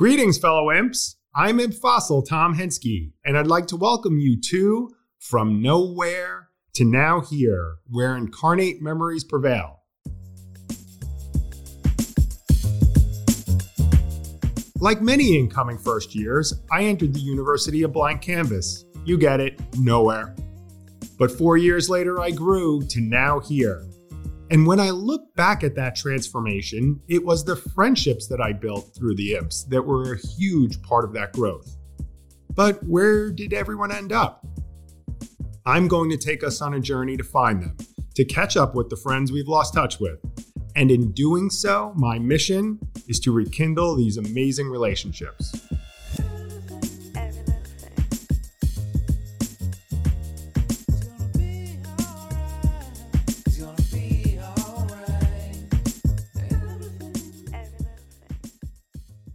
Greetings, fellow imps. I'm Imp Fossil Tom Hensky, and I'd like to welcome you to From Nowhere to Now Here, where incarnate memories prevail. Like many incoming first years, I entered the university a blank canvas. You get it, nowhere. But four years later, I grew to now here. And when I look back at that transformation, it was the friendships that I built through the imps that were a huge part of that growth. But where did everyone end up? I'm going to take us on a journey to find them, to catch up with the friends we've lost touch with. And in doing so, my mission is to rekindle these amazing relationships.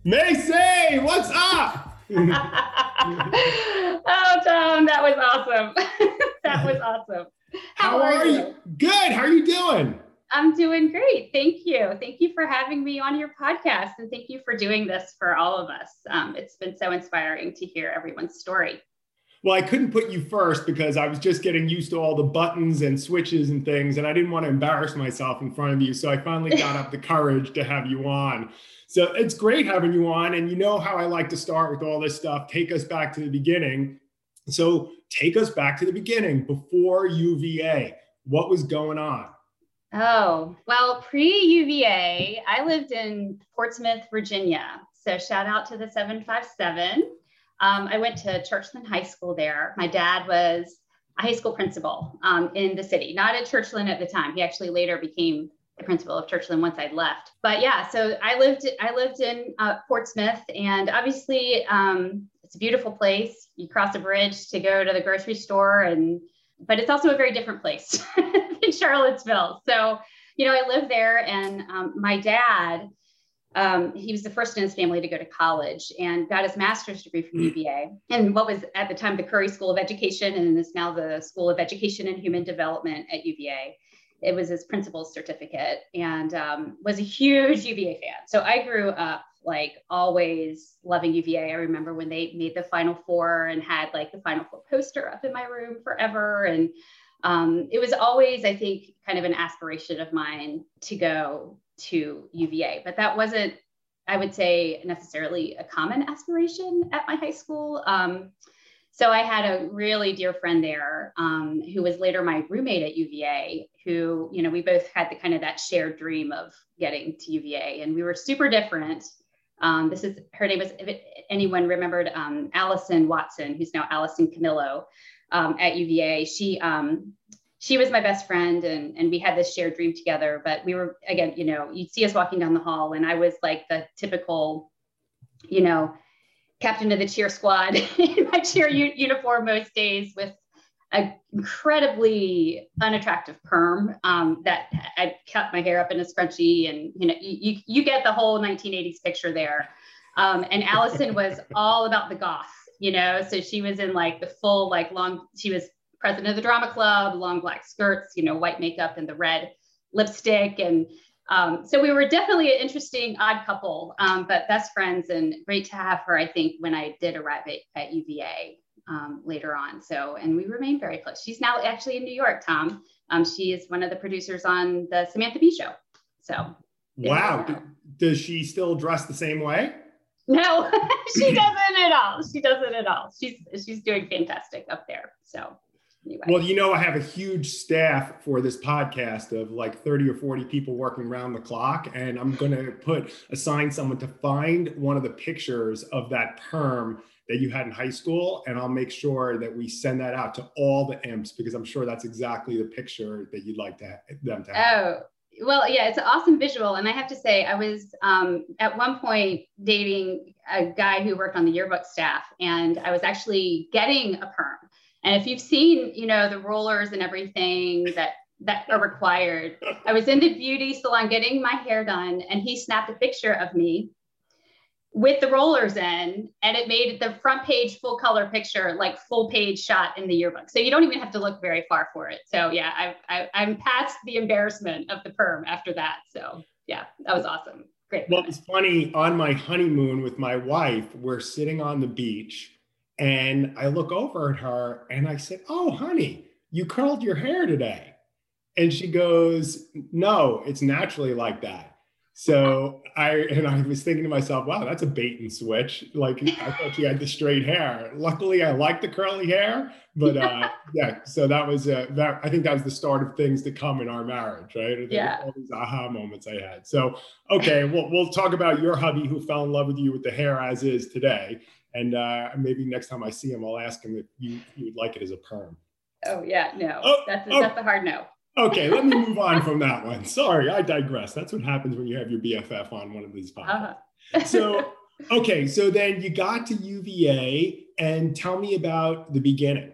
Macy, what's up? oh, Tom, that was awesome. that was awesome. How, How are, are you? you? Good. How are you doing? I'm doing great. Thank you. Thank you for having me on your podcast. And thank you for doing this for all of us. Um, it's been so inspiring to hear everyone's story. Well, I couldn't put you first because I was just getting used to all the buttons and switches and things, and I didn't want to embarrass myself in front of you. So I finally got up the courage to have you on. So it's great having you on. And you know how I like to start with all this stuff. Take us back to the beginning. So take us back to the beginning before UVA. What was going on? Oh, well, pre UVA, I lived in Portsmouth, Virginia. So shout out to the 757. Um, I went to Churchland High School there. My dad was a high school principal um, in the city, not at Churchland at the time. He actually later became the principal of Churchland once I'd left. But yeah, so I lived I lived in uh, Portsmouth, and obviously um, it's a beautiful place. You cross a bridge to go to the grocery store, and but it's also a very different place than Charlottesville. So you know, I lived there, and um, my dad. Um, he was the first in his family to go to college and got his master's degree from UVA and what was at the time the Curry School of Education and is now the School of Education and Human Development at UVA it was his principal's certificate and um, was a huge UVA fan. So I grew up like always loving UVA. I remember when they made the Final Four and had like the Final Four poster up in my room forever. And um, it was always, I think, kind of an aspiration of mine to go to UVA, but that wasn't, I would say, necessarily a common aspiration at my high school. Um, so I had a really dear friend there um, who was later my roommate at UVA, who, you know, we both had the kind of that shared dream of getting to UVA and we were super different. Um, this is her name was, if anyone remembered um, Allison Watson, who's now Allison Camillo um, at UVA. She, um, she was my best friend and, and we had this shared dream together, but we were, again, you know, you'd see us walking down the hall and I was like the typical, you know, captain of the cheer squad in my cheer u- uniform most days with an incredibly unattractive perm um, that I cut my hair up in a scrunchie and you know you, you get the whole 1980s picture there. Um, and Allison was all about the goth you know so she was in like the full like long she was president of the drama club long black skirts you know white makeup and the red lipstick and um, so we were definitely an interesting odd couple, um, but best friends and great to have her, I think, when I did arrive at, at UVA um, later on. So, and we remain very close. She's now actually in New York, Tom. Um, she is one of the producers on the Samantha Bee show. So, wow. Does she still dress the same way? No, she doesn't at all. She doesn't at all. She's she's doing fantastic up there. So Anyway. Well, you know, I have a huge staff for this podcast of like 30 or 40 people working around the clock. And I'm going to put, assign someone to find one of the pictures of that perm that you had in high school. And I'll make sure that we send that out to all the imps because I'm sure that's exactly the picture that you'd like to have, them to have. Oh, well, yeah, it's an awesome visual. And I have to say, I was um, at one point dating a guy who worked on the yearbook staff, and I was actually getting a perm. And if you've seen, you know, the rollers and everything that that are required, I was in the beauty salon getting my hair done, and he snapped a picture of me with the rollers in, and it made the front page full color picture, like full page shot in the yearbook. So you don't even have to look very far for it. So yeah, I, I, I'm past the embarrassment of the perm after that. So yeah, that was awesome. great. Well, it's funny. On my honeymoon with my wife, we're sitting on the beach, and I look over at her and I said, "Oh, honey, you curled your hair today," and she goes, "No, it's naturally like that." So I and I was thinking to myself, wow, that's a bait and switch. Like I thought she had the straight hair. Luckily, I like the curly hair, but uh, yeah. So that was uh, that. I think that was the start of things to come in our marriage, right? Yeah. All these aha moments I had. So okay, we'll we'll talk about your hubby who fell in love with you with the hair as is today, and uh, maybe next time I see him, I'll ask him if you you would like it as a perm. Oh yeah, no, oh, that's oh. that's a hard no. Okay, let me move on from that one. Sorry, I digress. That's what happens when you have your BFF on one of these podcasts. Uh-huh. so, okay, so then you got to UVA, and tell me about the beginning.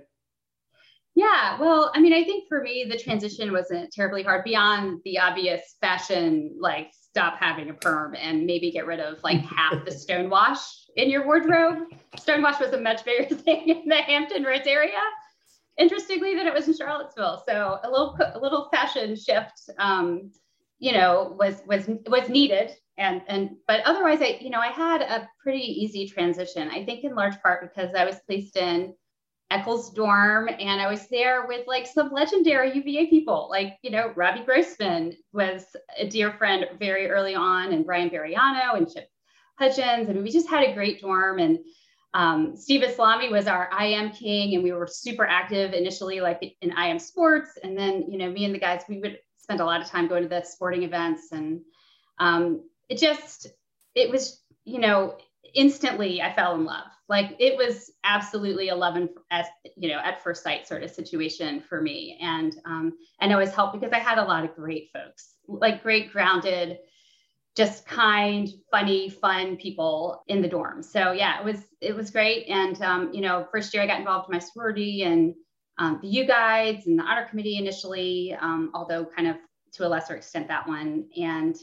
Yeah, well, I mean, I think for me, the transition wasn't terribly hard beyond the obvious fashion, like stop having a perm and maybe get rid of like half the stonewash in your wardrobe. Stonewash was a much bigger thing in the Hampton Roads area interestingly that it was in Charlottesville. So a little a little fashion shift, um, you know, was was was needed. And and but otherwise, I you know I had a pretty easy transition. I think in large part because I was placed in Echols dorm and I was there with like some legendary UVA people, like you know Robbie Grossman was a dear friend very early on, and Brian Bariano and Chip Hudgens, and we just had a great dorm and um, Steve Islami was our IM king, and we were super active initially, like in IM sports. And then, you know, me and the guys, we would spend a lot of time going to the sporting events, and um, it just, it was, you know, instantly I fell in love. Like it was absolutely a love and as you know at first sight sort of situation for me, and um, and it was helped because I had a lot of great folks, like great grounded just kind, funny, fun people in the dorm. So yeah, it was it was great. And um, you know, first year I got involved in my sorority and um, the U guides and the honor committee initially, um, although kind of to a lesser extent that one, and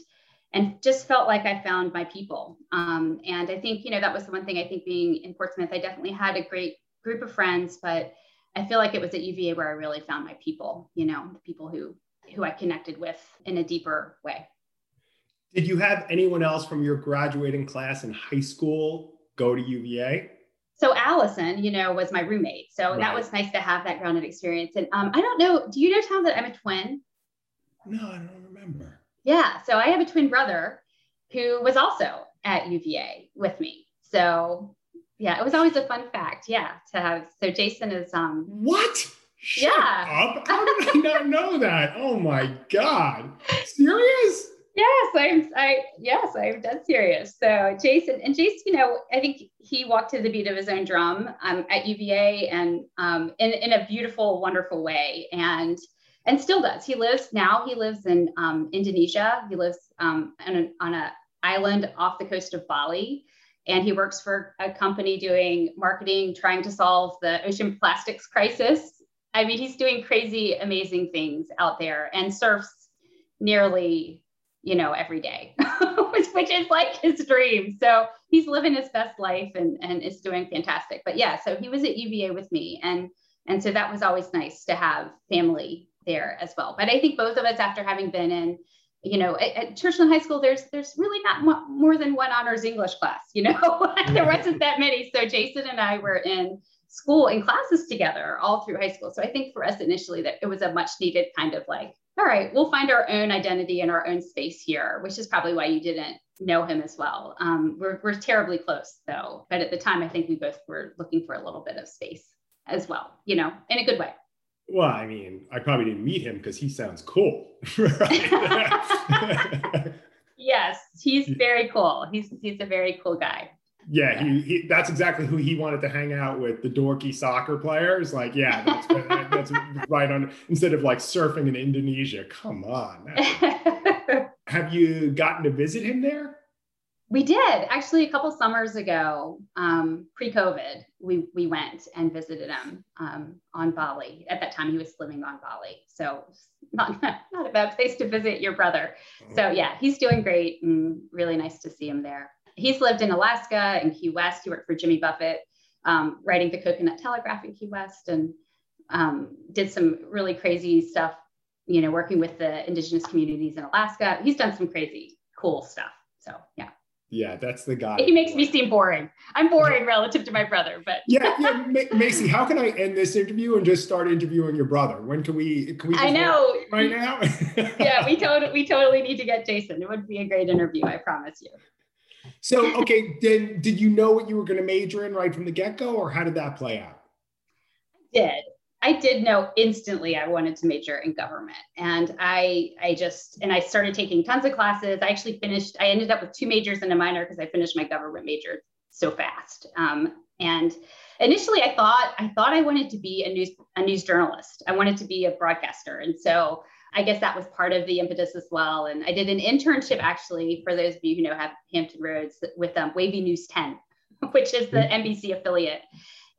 and just felt like I found my people. Um, and I think you know that was the one thing I think being in Portsmouth, I definitely had a great group of friends, but I feel like it was at UVA where I really found my people. You know, the people who who I connected with in a deeper way. Did you have anyone else from your graduating class in high school go to UVA? So Allison, you know, was my roommate. So right. that was nice to have that grounded experience. And um, I don't know, do you know, Tom, that I'm a twin? No, I don't remember. Yeah. So I have a twin brother who was also at UVA with me. So yeah, it was always a fun fact. Yeah, to have. So Jason is um. What? Shut yeah. up! How did I not know that? Oh my god! Serious? Yes, I'm. I yes, I'm dead serious. So Jason and Jason, you know, I think he walked to the beat of his own drum um, at UVA and um, in in a beautiful, wonderful way, and and still does. He lives now. He lives in um, Indonesia. He lives um, on a, on a island off the coast of Bali, and he works for a company doing marketing, trying to solve the ocean plastics crisis. I mean, he's doing crazy, amazing things out there, and surfs nearly you know, every day, which, which is like his dream. So he's living his best life and, and is doing fantastic. But yeah, so he was at UVA with me. And, and so that was always nice to have family there as well. But I think both of us, after having been in, you know, at, at Churchland High School, there's there's really not mo- more than one honors English class. You know, there wasn't that many. So Jason and I were in school in classes together all through high school. So I think for us initially that it was a much needed kind of like all right, we'll find our own identity and our own space here, which is probably why you didn't know him as well. Um, we're, we're terribly close though, but at the time, I think we both were looking for a little bit of space as well, you know, in a good way. Well, I mean, I probably didn't meet him because he sounds cool. yes, he's very cool. He's he's a very cool guy yeah, he, he, that's exactly who he wanted to hang out with the dorky soccer players. Like, yeah, that's, that's right on. Instead of like surfing in Indonesia, come on. Have you gotten to visit him there? We did actually a couple summers ago, um, pre-COVID. We we went and visited him um, on Bali. At that time, he was living on Bali, so not not a bad place to visit your brother. So oh. yeah, he's doing great and really nice to see him there he's lived in Alaska and Key West. He worked for Jimmy Buffett, um, writing the Coconut Telegraph in Key West, and um, did some really crazy stuff. You know, working with the indigenous communities in Alaska. He's done some crazy, cool stuff. So yeah. Yeah, that's the guy. He makes me seem boring. I'm boring relative to my brother, but yeah, yeah. Macy, how can I end this interview and just start interviewing your brother? When can we? Can we? I know right now. yeah, we totally we totally need to get Jason. It would be a great interview. I promise you. So okay, then did you know what you were going to major in right from the get go, or how did that play out? I did. I did know instantly I wanted to major in government. And I I just and I started taking tons of classes. I actually finished, I ended up with two majors and a minor because I finished my government major so fast. Um, and initially I thought I thought I wanted to be a news a news journalist. I wanted to be a broadcaster. And so I guess that was part of the impetus as well. And I did an internship actually for those of you who know have Hampton Roads with um, WAVY News 10, which is the NBC mm-hmm. affiliate.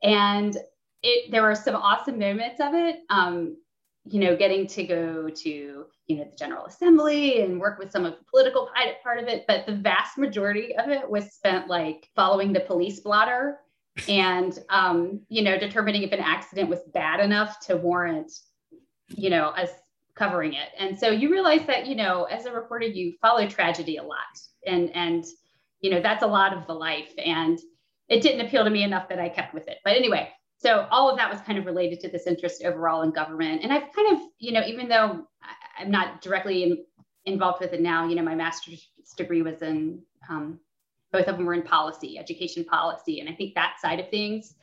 And it there were some awesome moments of it. Um, you know, getting to go to you know the General Assembly and work with some of the political part of it, but the vast majority of it was spent like following the police blotter and um, you know determining if an accident was bad enough to warrant you know us covering it. And so you realize that you know as a reporter you follow tragedy a lot, and and you know that's a lot of the life and it didn't appeal to me enough that I kept with it. But anyway, so all of that was kind of related to this interest overall in government. And i've kind of you know even though i'm not directly in, involved with it now you know my master's degree was in um, both of them were in policy education policy. And i think that side of things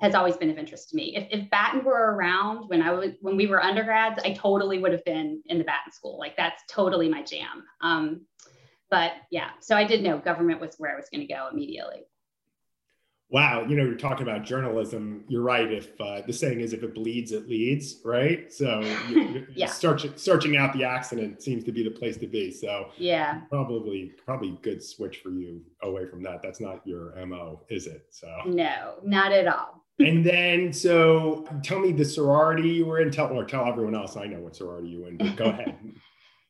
has always been of interest to me. If, if Batten were around when i was when we were undergrads i totally would have been in the batten school. Like that's totally my jam. Um, but yeah so i did know government was where i was going to go immediately Wow, you know, you're talking about journalism. You're right. If uh, the saying is, if it bleeds, it leads, right? So, you, yeah. searching searching out the accident seems to be the place to be. So, yeah, probably probably good switch for you away from that. That's not your mo, is it? So, no, not at all. and then, so tell me the sorority you were in. Tell or tell everyone else. I know what sorority you were in. But go ahead.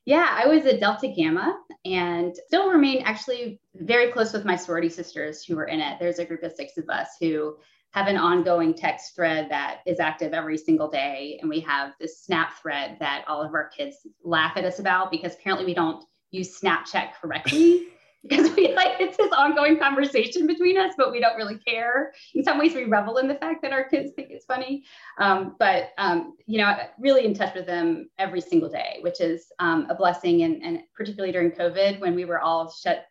Yeah, I was a Delta Gamma and still remain actually very close with my sorority sisters who were in it. There's a group of six of us who have an ongoing text thread that is active every single day. And we have this Snap thread that all of our kids laugh at us about because apparently we don't use Snapchat correctly because we like it's this ongoing conversation between us, but we don't really care. In some ways, we revel in the fact that our kids think it's funny. Um, but um, you know, really in touch with them every single day, which is um, a blessing. And, and particularly during COVID, when we were all shut,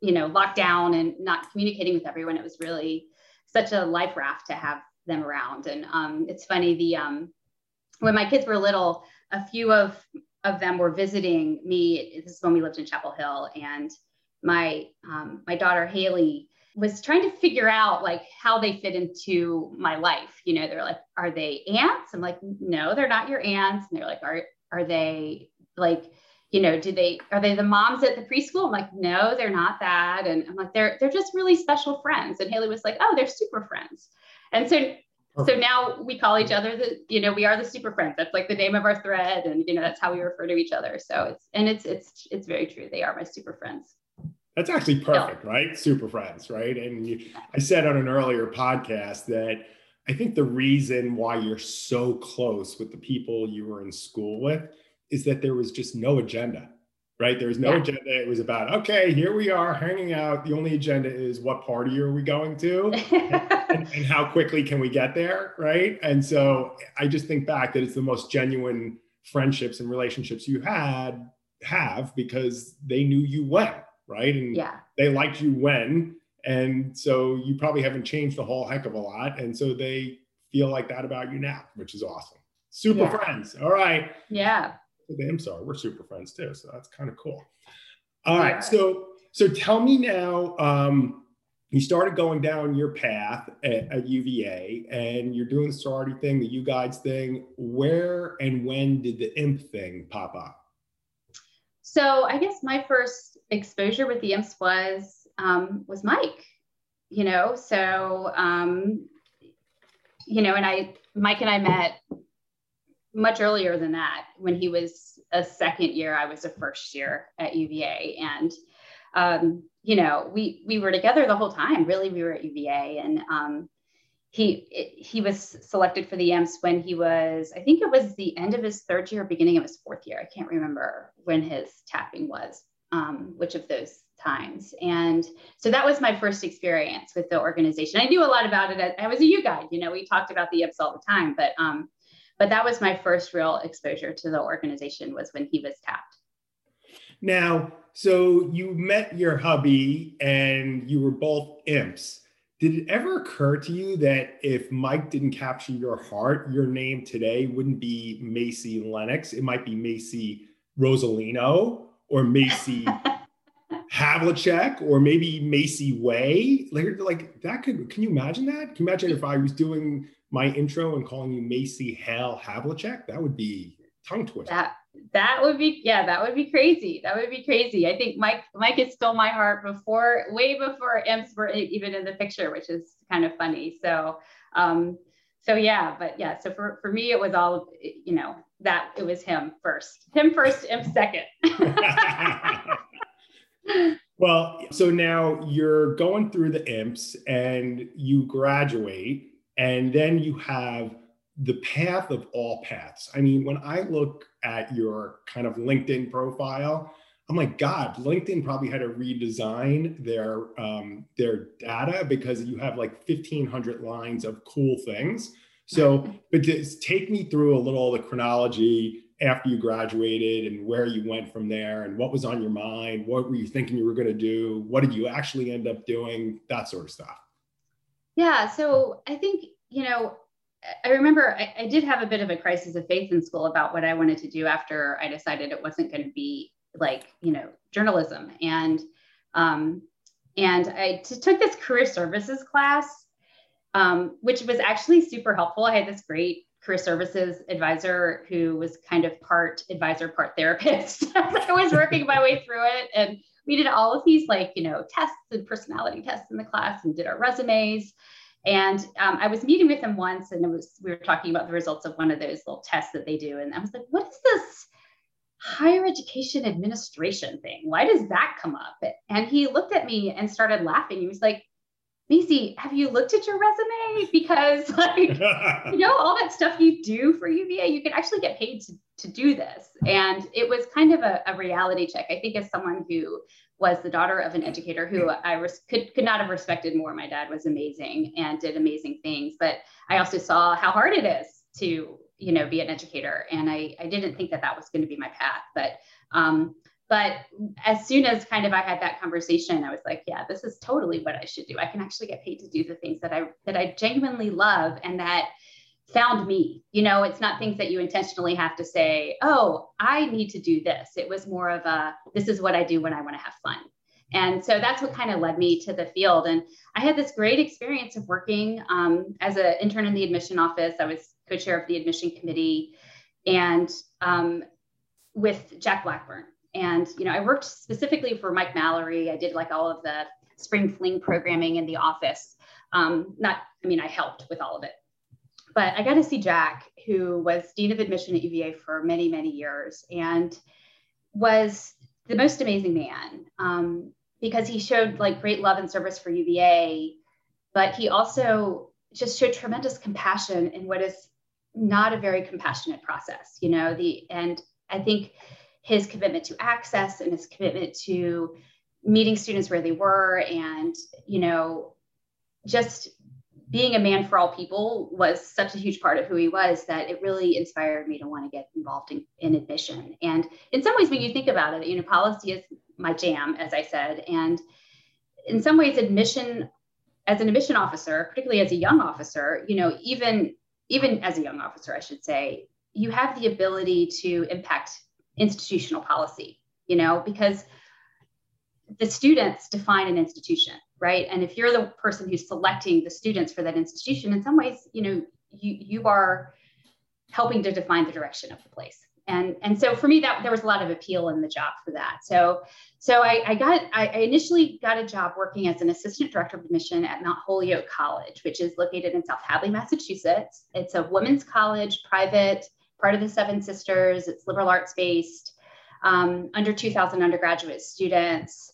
you know, locked down and not communicating with everyone, it was really such a life raft to have them around. And um, it's funny the um, when my kids were little, a few of of them were visiting me. This is when we lived in Chapel Hill, and my um, my daughter Haley was trying to figure out like how they fit into my life. You know, they're like, are they aunts? I'm like, no, they're not your aunts. And they're like, are are they like, you know, do they are they the moms at the preschool? I'm like, no, they're not that. And I'm like, they're they're just really special friends. And Haley was like, oh, they're super friends. And so so now we call each other the, you know, we are the super friends. That's like the name of our thread, and you know, that's how we refer to each other. So it's and it's it's it's very true. They are my super friends. That's actually perfect, yeah. right? Super friends, right? And you, I said on an earlier podcast that I think the reason why you're so close with the people you were in school with is that there was just no agenda, right? There was no yeah. agenda. It was about, okay, here we are hanging out. The only agenda is what party are we going to and, and how quickly can we get there, right? And so I just think back that it's the most genuine friendships and relationships you had have because they knew you well right? And yeah. they liked you when, and so you probably haven't changed a whole heck of a lot, and so they feel like that about you now, which is awesome. Super yeah. friends. All right. Yeah. Damn sorry, we're super friends too, so that's kind of cool. All yeah. right, so so tell me now. Um, you started going down your path at, at, UVA and you're doing the sorority thing, the U Guides thing. Where and when did the imp thing pop up? So I guess my first exposure with the imps was um, was Mike. You know, so um, you know, and I Mike and I met much earlier than that when he was a second year. I was a first year at UVA, and um, you know, we we were together the whole time. Really, we were at UVA, and um, he he was selected for the Imps when he was I think it was the end of his third year, beginning of his fourth year. I can't remember when his tapping was, um, which of those times. And so that was my first experience with the organization. I knew a lot about it. I was a U guide, you know, we talked about the Imps all the time, but um, but that was my first real exposure to the organization was when he was tapped. Now, so you met your hubby and you were both imps. Did it ever occur to you that if Mike didn't capture your heart, your name today wouldn't be Macy Lennox? It might be Macy Rosalino or Macy Havlicek or maybe Macy Way. Like, like that could, can you imagine that? Can you imagine if I was doing my intro and calling you Macy Hale Havlicek? That would be tongue twister. That that would be yeah, that would be crazy. That would be crazy. I think Mike Mike has stole my heart before, way before imps were even in the picture, which is kind of funny. So um, so yeah, but yeah, so for for me it was all you know that it was him first, him first, imp second. well, so now you're going through the imps and you graduate, and then you have the path of all paths. I mean, when I look at your kind of LinkedIn profile, I'm like, God, LinkedIn probably had to redesign their um, their data because you have like 1,500 lines of cool things. So, but just take me through a little the chronology after you graduated and where you went from there and what was on your mind. What were you thinking you were going to do? What did you actually end up doing? That sort of stuff. Yeah. So I think, you know, I remember I, I, did have a bit of a crisis of faith in school about what I wanted to do after I decided it wasn't going to be like you know journalism and um, and I t- took this career services class, um, which was actually super helpful. I had this great career services advisor who was kind of part advisor, part therapist. I was working my way through it, and we did all of these like you know tests and personality tests in the class, and did our resumes. And um, I was meeting with him once, and it was we were talking about the results of one of those little tests that they do, and I was like, "What is this higher education administration thing? Why does that come up?" And he looked at me and started laughing. He was like, "Macy, have you looked at your resume? Because like, you know, all that stuff you do for UVA, you can actually get paid to to do this." And it was kind of a, a reality check. I think as someone who was the daughter of an educator who I res- could, could not have respected more. My dad was amazing and did amazing things, but I also saw how hard it is to, you know, be an educator. And I, I didn't think that that was going to be my path. But, um, but as soon as kind of I had that conversation, I was like, yeah, this is totally what I should do. I can actually get paid to do the things that I, that I genuinely love and that found me. You know, it's not things that you intentionally have to say, oh, I need to do this. It was more of a, this is what I do when I want to have fun. And so that's what kind of led me to the field. And I had this great experience of working um, as an intern in the admission office. I was co chair of the admission committee and um, with Jack Blackburn. And, you know, I worked specifically for Mike Mallory. I did like all of the spring fling programming in the office. Um, not, I mean, I helped with all of it but I got to see Jack, who was Dean of Admission at UVA for many, many years and was the most amazing man um, because he showed like great love and service for UVA, but he also just showed tremendous compassion in what is not a very compassionate process, you know, the, and I think his commitment to access and his commitment to meeting students where they were and, you know, just being a man for all people was such a huge part of who he was that it really inspired me to want to get involved in, in admission. And in some ways, when you think about it, you know, policy is my jam, as I said. And in some ways, admission, as an admission officer, particularly as a young officer, you know, even even as a young officer, I should say, you have the ability to impact institutional policy, you know, because the students define an institution right? And if you're the person who's selecting the students for that institution in some ways you know you you are helping to define the direction of the place. And and so for me that there was a lot of appeal in the job for that. So so i, I got I, I initially got a job working as an assistant director of admission at mount holyoke college which is located in south hadley massachusetts. It's a women's college private part of the seven sisters. It's liberal arts based um, under 2000 undergraduate students.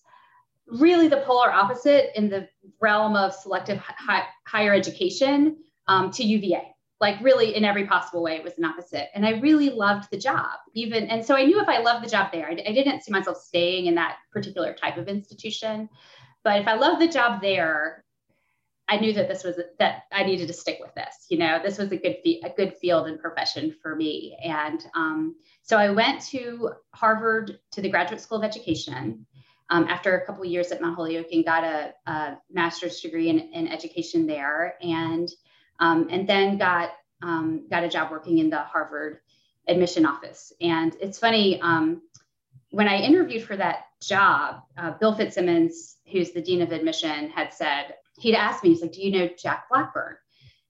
Really the polar opposite in the realm of selective hi- higher education um, to UVA. like really in every possible way it was an opposite. And i really loved the job even and so i knew if i loved the job there I, I, didn't see myself staying in that particular type of institution. But if i loved the job there i knew that this was that i needed to stick with this you know this was a good a good field and profession for me and um, so i went to harvard to the graduate school of education um, after a couple years at mount holyoke and got a, a master's degree in, in education there and um, and then got um, got a job working in the Harvard admission office. And it's funny um, when I interviewed for that job, uh, Bill Fitzsimmons, who's the dean of admission, had said he'd asked me, he's like, "Do you know Jack Blackburn?"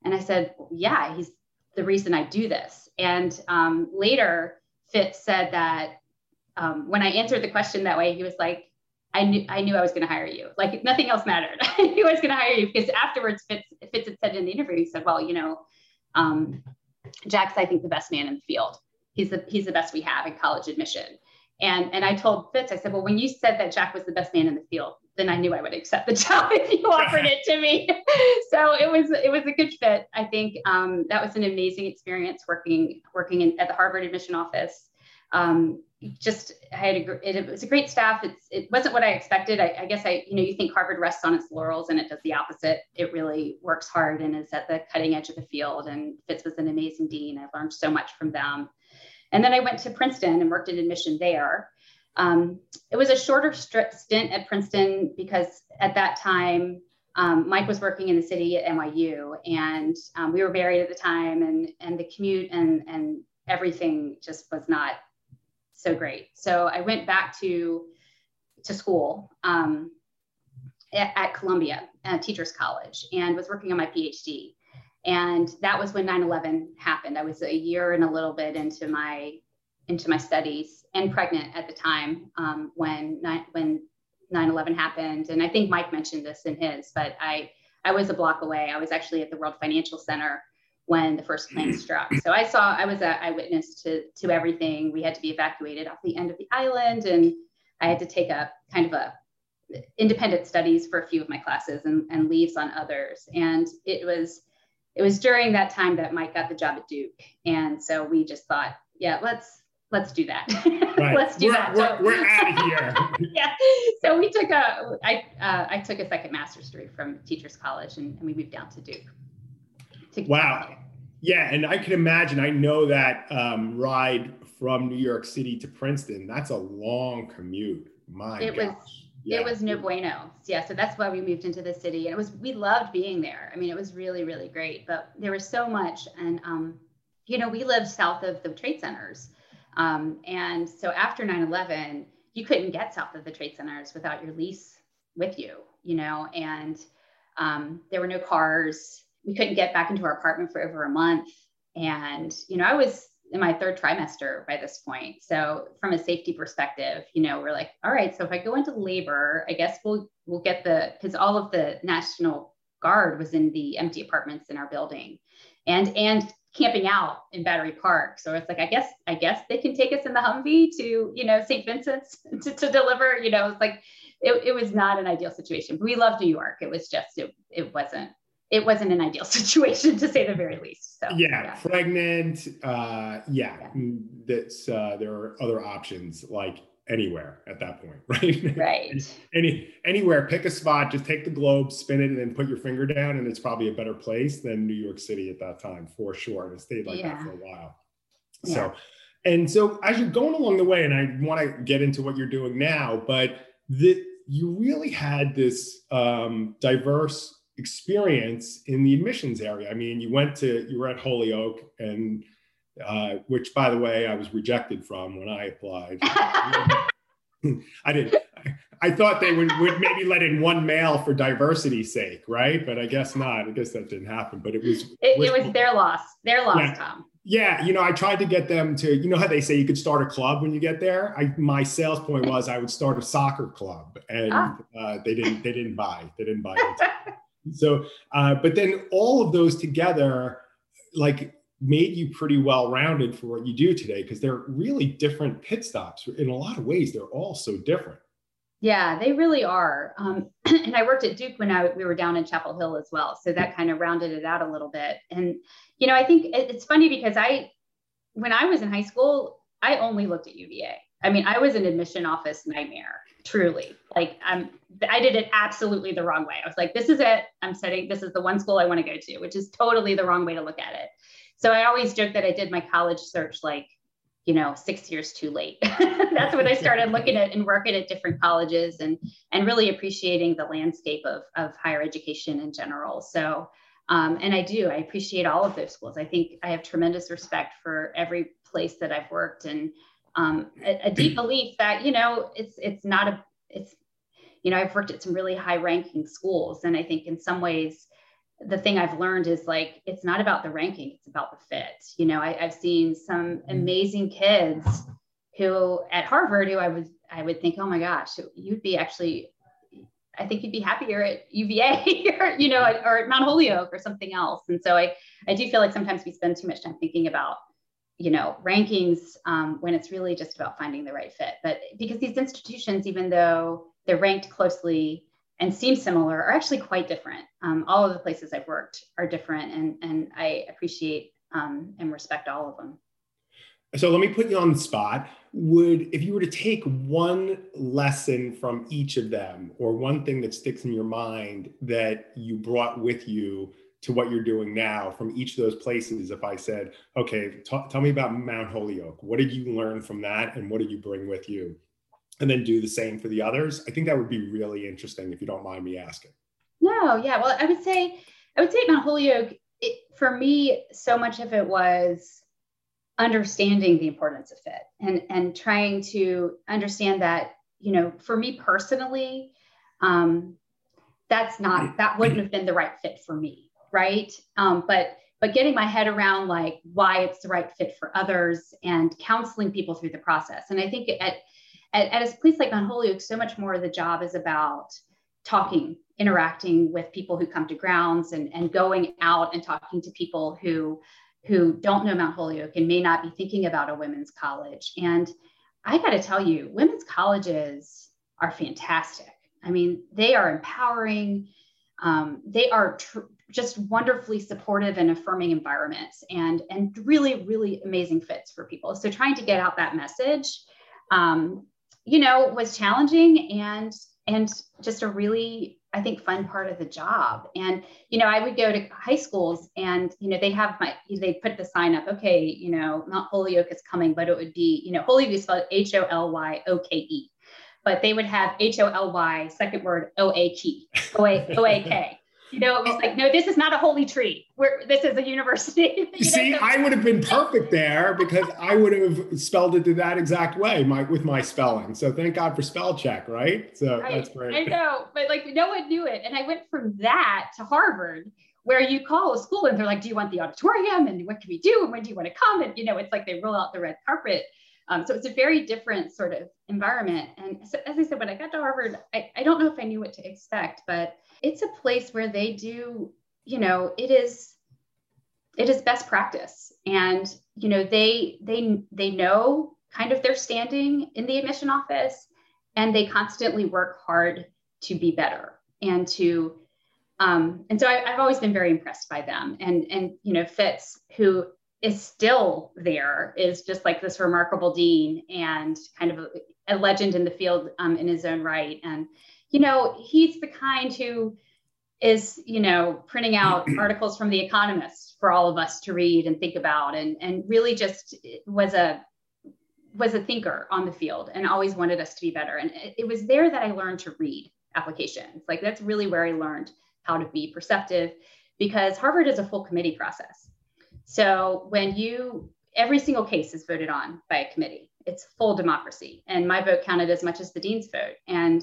And I said, "Yeah, he's the reason I do this." And um, later, Fitz said that um, when I answered the question that way, he was like, I knew I knew I was going to hire you. Like nothing else mattered. I knew I was going to hire you because afterwards, Fitz, Fitz had said in the interview, he said, "Well, you know, um, Jack's I think the best man in the field. He's the he's the best we have in college admission." And and I told Fitz, I said, "Well, when you said that Jack was the best man in the field, then I knew I would accept the job if you offered it to me." so it was it was a good fit. I think um, that was an amazing experience working working in, at the Harvard admission office. Um, just I had a it, it, was a great staff. It's it wasn't what I expected. I, I, guess I you know you think Harvard rests on its laurels and it does the opposite. It really works hard and is at the cutting edge of the field. And Fitz was an amazing dean. I learned so much from them. And then I went to Princeton and worked in admission there. Um, it was a shorter stint at Princeton because at that time um, Mike was working in the city at NYU, and um, we were married at the time, and and the commute and and everything just was not so great. So I went back to to school um, at, at, Columbia, at Teachers College, and was working on my PhD. And that was when 9/11 happened. I was a year and a little bit into my into my studies and pregnant at the time um, when when 9/11 happened. And I think Mike mentioned this in his, but I I was a block away. I was actually at the World Financial Center when the first plane struck. So I saw, I was an eyewitness to, to everything. We had to be evacuated off the end of the island and I had to take a kind of a independent studies for a few of my classes and, and leaves on others. And it was, it was during that time that Mike got the job at Duke. And so we just thought, yeah, let's, let's do that. Right. let's do we're, that. We're, so, we're out of here. yeah. So we took a, I, uh, I took a second master's degree from Teachers College and, and we moved down to Duke wow. Yeah, and I can imagine. I know that um, ride from New York City to Princeton. That's a long commute. My it gosh. was. Yeah. It was no bueno. Yeah, so that's why we moved into the city, and it was we loved being there. I mean, it was really really great, but there was so much, and um, you know, we lived south of the trade centers, um, and so after 9/11, you couldn't get south of the trade centers without your lease with you, you know, and um, there were no cars we couldn't get back into our apartment for over a month. And, you know, I was in my third trimester by this point. So from a safety perspective, you know, we're like, all right, so if I go into labor, I guess we'll we'll get the because all of the National Guard was in the empty apartments in our building. And and camping out in Battery Park. So it's like, I guess, I guess they can take us in the Humvee to, you know, St. Vincent's to, to deliver, you know, it's like, it, it was not an ideal situation. We loved New York. It was just, it, it wasn't, it wasn't an ideal situation to say the very least. So yeah, yeah. pregnant. Uh, yeah, yeah. Mm, that's uh, there are other options like anywhere at that point, right? Right. Any anywhere, pick a spot, just take the globe, spin it, and then put your finger down, and it's probably a better place than New York City at that time for sure. And it stayed like yeah. that for a while. So, and so as you're going along the way, and I want to get into what you're doing now, but that you really had this um, diverse experience in the admissions area. I mean, you went to, you were at Holyoke, and uh, which, by the way, I was rejected from when I applied. I didn't. I thought they would, would maybe let in one male for diversity's sake, right? But I guess not. I guess that didn't happen. But it was. It, was, it was their loss. Their loss, yeah. Tom. Yeah, you know, I tried to get them to, you know how they say you could start a club when you get there. I my sales point was I would start a soccer club, and ah. uh, they didn't. They didn't buy. They didn't buy it. So, uh, but then all of those together, like made you pretty well rounded for what you do today because they're really different pit stops in a lot of ways they're all so different Yeah, they really are. Um, and I worked at Duke when I, we were down in Chapel Hill as well. So that kind of rounded it out a little bit. And, you know, I think it, it's funny because I, when I was in high school, I only looked at UVA. I mean, I was an admission office nightmare, truly. Like I'm I did it absolutely the wrong way. I was like, this is it. I'm setting this is the one school I want to go to, which is totally the wrong way to look at it. So I always joke that I did my college search like, you know, six years too late. That's when I started looking at and working at different colleges and and really appreciating the landscape of, of higher education in general. So um, and I do, I appreciate all of those schools. I think I have tremendous respect for every place that I've worked and um, a, a, deep belief that you know it's it's not a it's you know I've worked at some really high ranking schools and I think in some ways the thing I've learned is like it's not about the ranking it's about the fit you know I, I've seen some mm-hmm. amazing kids who at Harvard who I was I would think oh my gosh you'd be actually I think you'd be happier at UVA or, you know, or at Mount Holyoke or something else. And so I, I do feel like sometimes we spend too much time thinking about you know rankings um, when it's really just about finding the right fit but because these institutions even though they're ranked closely and seem similar are actually quite different. Um, all of the places i've worked are different and, and i appreciate um, and respect all of them. So let me put you on the spot. Would if you were to take one lesson from each of them or one thing that sticks in your mind that you brought with you to what you're doing now from each of those places if i said okay t- tell me about mount holyoke. What did you learn from that and what did you bring with you and then do the same for the others i think that would be really interesting if you don't mind me asking no yeah well i would say i would say mount holyoke it, for me so much of it was understanding the importance of fit and and trying to understand that you know for me personally um that's not that wouldn't have been the right fit for me right? Um, but but getting my head around like why it's the right fit for others and counseling people through the process. And I think at at, at a place like Mount Holyoke, so much more of the job is about talking, interacting with people who come to grounds and, and going out and talking to people who who don't know Mount Holyoke and may not be thinking about a women's college. And I got to tell you, women's colleges are fantastic. I mean, they are empowering. Um, they are tr- just wonderfully supportive and affirming environments and and really really amazing fits for people so trying to get out that message um, you know was challenging and and just a really i think fun part of the job. And you know i would go to high schools and you know they have my they put the sign up okay you know mount holyoke is coming but it would be you know holyoke is spelled h-o-l-y-o-k-e but they would have h-o-l-y second word o-a-k o-a-k you know, it was like, no, this is not a holy tree. We're, this is a university. you See, know? I would have been perfect there because I would have spelled it to that exact way my, with my spelling. So thank God for spell check, right? So right. that's great. I know, but like no one knew it. And I went from that to Harvard where you call a school and they're like, do you want the auditorium? And what can we do? And when do you want to come? And, you know, it's like they roll out the red carpet. Um, so it's a very different sort of environment. And so, as I said, when I got to Harvard, I, I don't know if I knew what to expect, but it's a place where they do, you know, it is it is best practice. And, you know, they they they know kind of their standing in the admission office and they constantly work hard to be better and to um, and so I, have always been very impressed by them and and you know fitz who is still there is just like this remarkable dean and kind of a, a legend in the field um, in his own right and you know, he's the kind who is, you know, printing out articles from The Economist for all of us to read and think about, and and really just was a was a thinker on the field and always wanted us to be better. And it, it was there that I learned to read applications. Like that's really where I learned how to be perceptive, because Harvard is a full committee process. So when you every single case is voted on by a committee. It's full democracy, and my vote counted as much as the dean's vote. And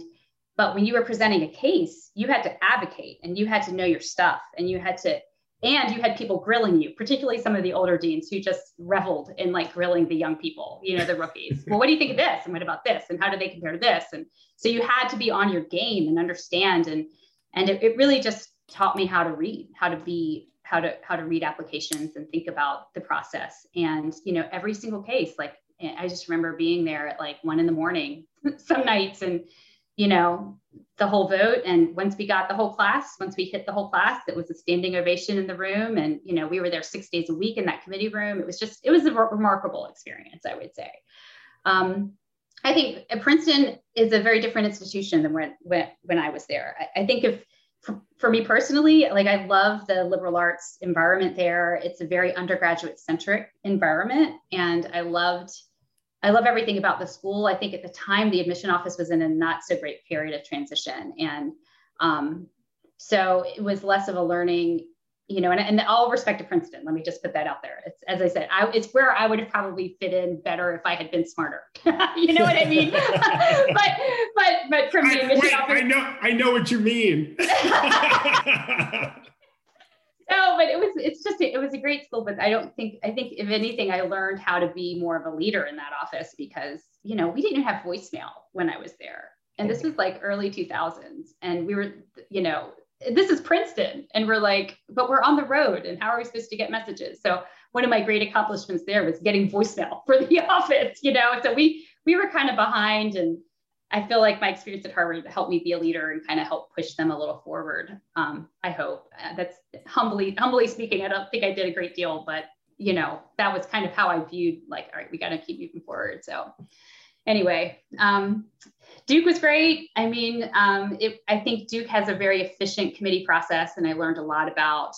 but when you were presenting a case, you had to advocate and you had to know your stuff and you had to, and you had people grilling you, particularly some of the older deans who just reveled in like grilling the young people, you know, the rookies. well, what do you think of this? And what about this? And how do they compare to this? And so you had to be on your game and understand. And, and it, it really just taught me how to read, how to be how to how to read applications and think about the process and you know every single case like i just remember being there at like one in the morning some nights and you know, the whole vote. And once we got the whole class, once we hit the whole class, it was a standing ovation in the room. And, you know, we were there six days a week in that committee room. It was just, it was a remarkable experience, I would say. Um, I think Princeton is a very different institution than when, when, when I was there. I, I think if, for, for, me personally, like I love the liberal arts environment there. It's a very undergraduate centric environment. And I loved, I love everything about the school. I think at the time the admission office was in a not so great period of transition. And um, so it was less of a learning, you know, and, and all respect to Princeton, let me just put that out there. It's, as I said, I, it's where I would have probably fit in better if I had been smarter. you know what I mean? but, but, but from the admission I, wait, office. I know, I know what you mean. no, but it was it's just it was a great school, but I don't think I think if anything, I learned how to be more of a leader in that office because you know we didn't have voicemail when I was there, and this was like early 2000s, and we were you know this is Princeton, and we're like, but we're on the road, and how are we supposed to get messages? So one of my great accomplishments there was getting voicemail for the office, you know. So we we were kind of behind and I feel like my experience at Harvard helped me be a leader and kind of help push them a little forward. Um, I hope uh, that's humbly, humbly speaking. I don't think I did a great deal, but you know, that was kind of how I viewed like, all right, we got to keep moving forward. So anyway, um, Duke was great. I mean, um, it, I think Duke has a very efficient committee process, and I learned a lot about,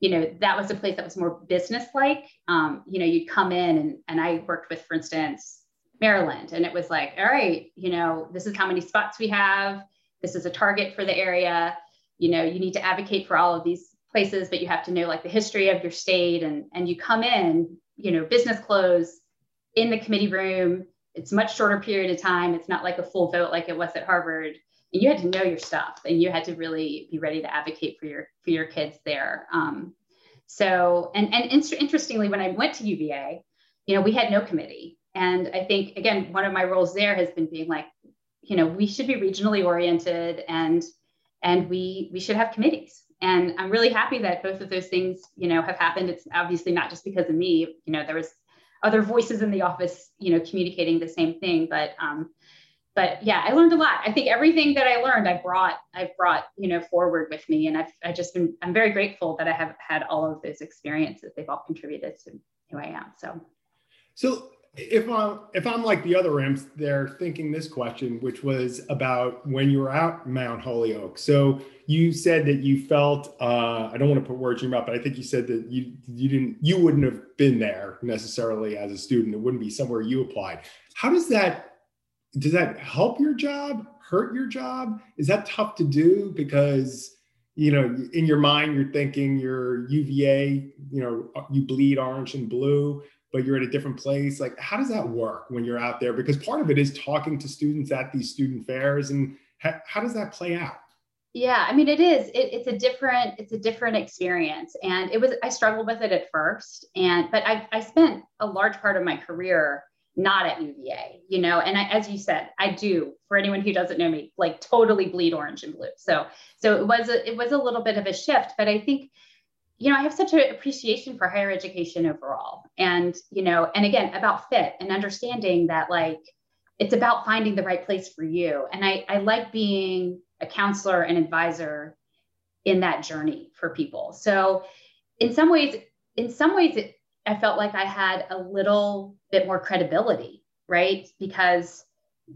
you know, that was a place that was more business-like. Um, you know, you'd come in, and, and I worked with, for instance, Maryland. And it was like, all right, you know, this is how many spots we have. This is a target for the area. You know, you need to advocate for all of these places, but you have to know like the history of your state. And, and you come in, you know, business close in the committee room. It's much shorter period of time. It's not like a full vote like it was at Harvard. And you had to know your stuff and you had to really be ready to advocate for your for your kids there. Um, so, and, and interestingly, when I went to UVA, you know, we had no committee and I think, again, one of my roles there has been being like, you know, we should be regionally oriented and and we we should have committees. And I'm really happy that both of those things, you know, have happened. It's obviously not just because of me. You know, there was other voices in the office, you know, communicating the same thing. But um, but yeah, I learned a lot. I think everything that I learned, I brought, I've brought, you know, forward with me. And I've, I just been, I'm very grateful that I have had all of those experiences. They've all contributed to who I am. So, so if I'm if I'm like the other Rams, they're thinking this question, which was about when you were out Mount Holyoke. So you said that you felt uh, I don't want to put words in your mouth, but I think you said that you you didn't you wouldn't have been there necessarily as a student. It wouldn't be somewhere you applied. How does that does that help your job? Hurt your job? Is that tough to do because you know in your mind you're thinking you're UVA, you know you bleed orange and blue but you're at a different place. Like how does that work when you're out there? Because part of it is talking to students at these student fairs and how, how does that play out? Yeah i mean it is it, it's a different it's a different experience. And it was i struggled with it at first and but i, I spent a large part of my career not at uva you know? And I, as you said i do for anyone who doesn't know me like totally bleed orange and blue. So so it was a it was a little bit of a shift but i think you know, I have such an appreciation for higher education overall. And, you know, and again, about fit and understanding that like it's about finding the right place for you. And I, I like being a counselor and advisor in that journey for people. So in some ways, in some ways, it, I felt like I had a little bit more credibility, right? Because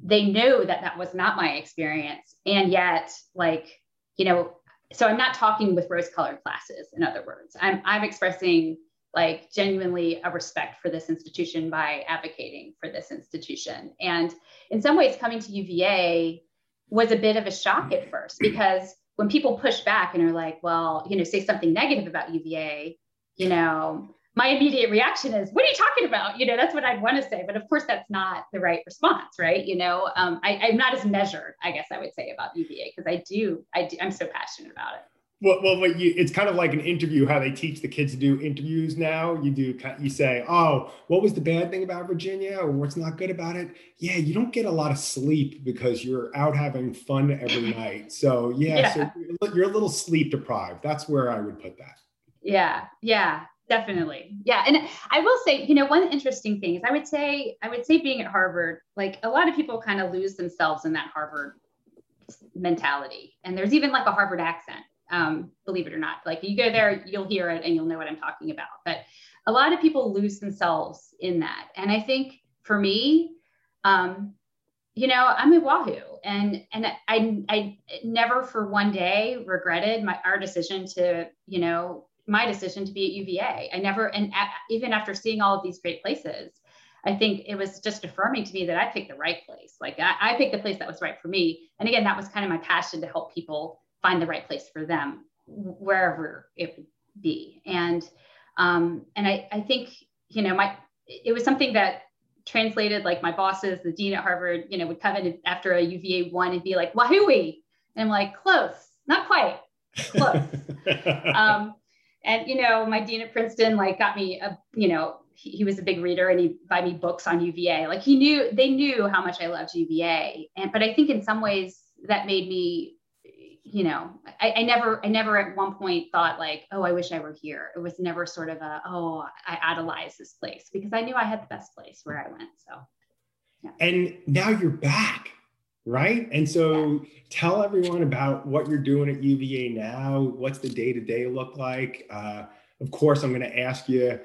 they know that that was not my experience. And yet, like, you know, so I'm not talking with rose colored glasses, in other words. I'm, I'm expressing like genuinely a respect for this institution by advocating for this institution. And in some ways, coming to UVA was a bit of a shock at first because when people push back and are like, well, you know, say something negative about UVA, you know, my immediate reaction is, what are you talking about? You know, that's what I'd want to say. But of course, that's not the right response, right? You know, um, I, am not as measured, I guess I would say about UVA because I do, I do, I'm so passionate about it. Well, well, you, it's kind of like an interview, how they teach the kids to do interviews now. You do, you say, oh, what was the bad thing about Virginia or what's not good about it? Yeah, you don't get a lot of sleep because you're out having fun every night. So yeah, yeah. so you're a little sleep deprived. That's where I would put that. Yeah, yeah definitely yeah and i will say you know one interesting thing is i would say i would say being at harvard like a lot of people kind of lose themselves in that harvard mentality. And there's even like a Harvard accent, um, believe it or not. Like you go there, you'll hear it and you'll know what I'm talking about. But a lot of people lose themselves in that. And I think for me, um, you know, I'm a Wahoo, and and I I never for one day regretted my our decision to you know my decision to be at UVA. I never and at, even after seeing all of these great places, I think it was just affirming to me that I picked the right place. Like I, I picked the place that was right for me. And again, that was kind of my passion to help people find the right place for them, wherever it would be. And um, and I I think you know my it was something that translated like my bosses, the dean at Harvard, you know, would come in after a UVA one and be like, Wahooey. And I'm like, close, not quite, close. um, and, you know, my dean at Princeton, like got me a, you know, he, he was a big reader and he buy me books on UVA. Like he knew, they knew how much I loved UVA. And, but I think in some ways that made me you know, I, I, never, I never at one point thought like, oh, I wish I were here. It was never sort of a, oh, I idolize this place because I knew I had the best place where I went. So, yeah. And now you're back, right? And so tell everyone about what you're doing at UVA now. What's the day to day look like? Uh, of course, I'm going to ask you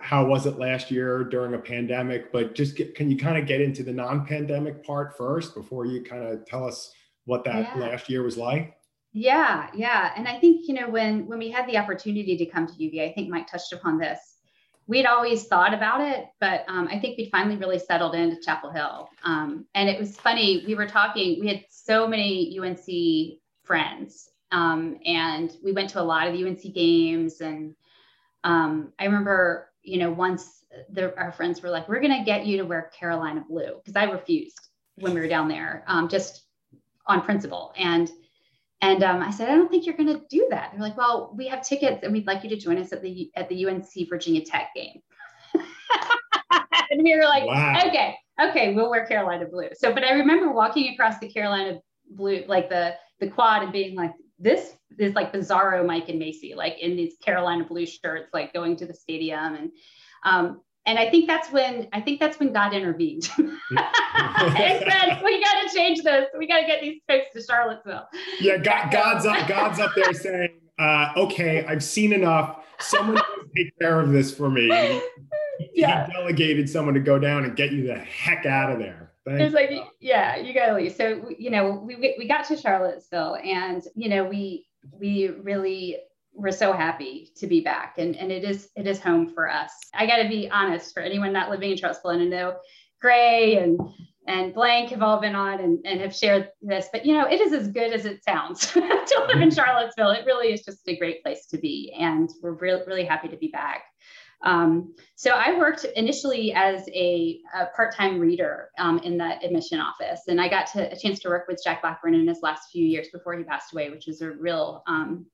how was it last year during a pandemic, but just get, can you kind of get into the non-pandemic part first before you kind of tell us what that yeah. last year was like? Yeah, yeah. And I think, you know, when when we had the opportunity to come to UVA, I think Mike touched upon this. We'd always thought about it, but um, I think we finally really settled into Chapel Hill. Um, and it was funny, we were talking, we had so many UNC friends, um, and we went to a lot of UNC games. And um, I remember, you know, once the, our friends were like, we're going to get you to wear Carolina blue, because I refused when we were down there, um, just on principle. And and um, I said, I don't think you're going to do that. They're like, well, we have tickets and we'd like you to join us at the at the UNC Virginia Tech game. and we were like, wow. okay, okay, we'll wear Carolina blue. So, but I remember walking across the Carolina blue, like the the quad, and being like, this is like bizarro Mike and Macy, like in these Carolina blue shirts, like going to the stadium and. Um, and I think that's when I think that's when God intervened and said, "We got to change this. We got to get these folks to Charlottesville." Yeah, God, God's up. God's up there saying, uh, "Okay, I've seen enough. Someone take care of this for me." He, yeah. he delegated someone to go down and get you the heck out of there. it's like, yeah, you got to leave. So you know, we we got to Charlottesville, and you know, we we really we're so happy to be back. And, and it is it is home for us. I got to be honest for anyone not living in charlottesville and i know gray and and blank have all been on and, and have shared this but you know it is as good as it sounds. To live in charlottesville it really is just a great place to be and we're really really happy to be back. Um, so I worked initially as a, a part-time reader um, in the admission office, and I got to, a chance to work with Jack Blackburn in his last few years before he passed away, which was a real um,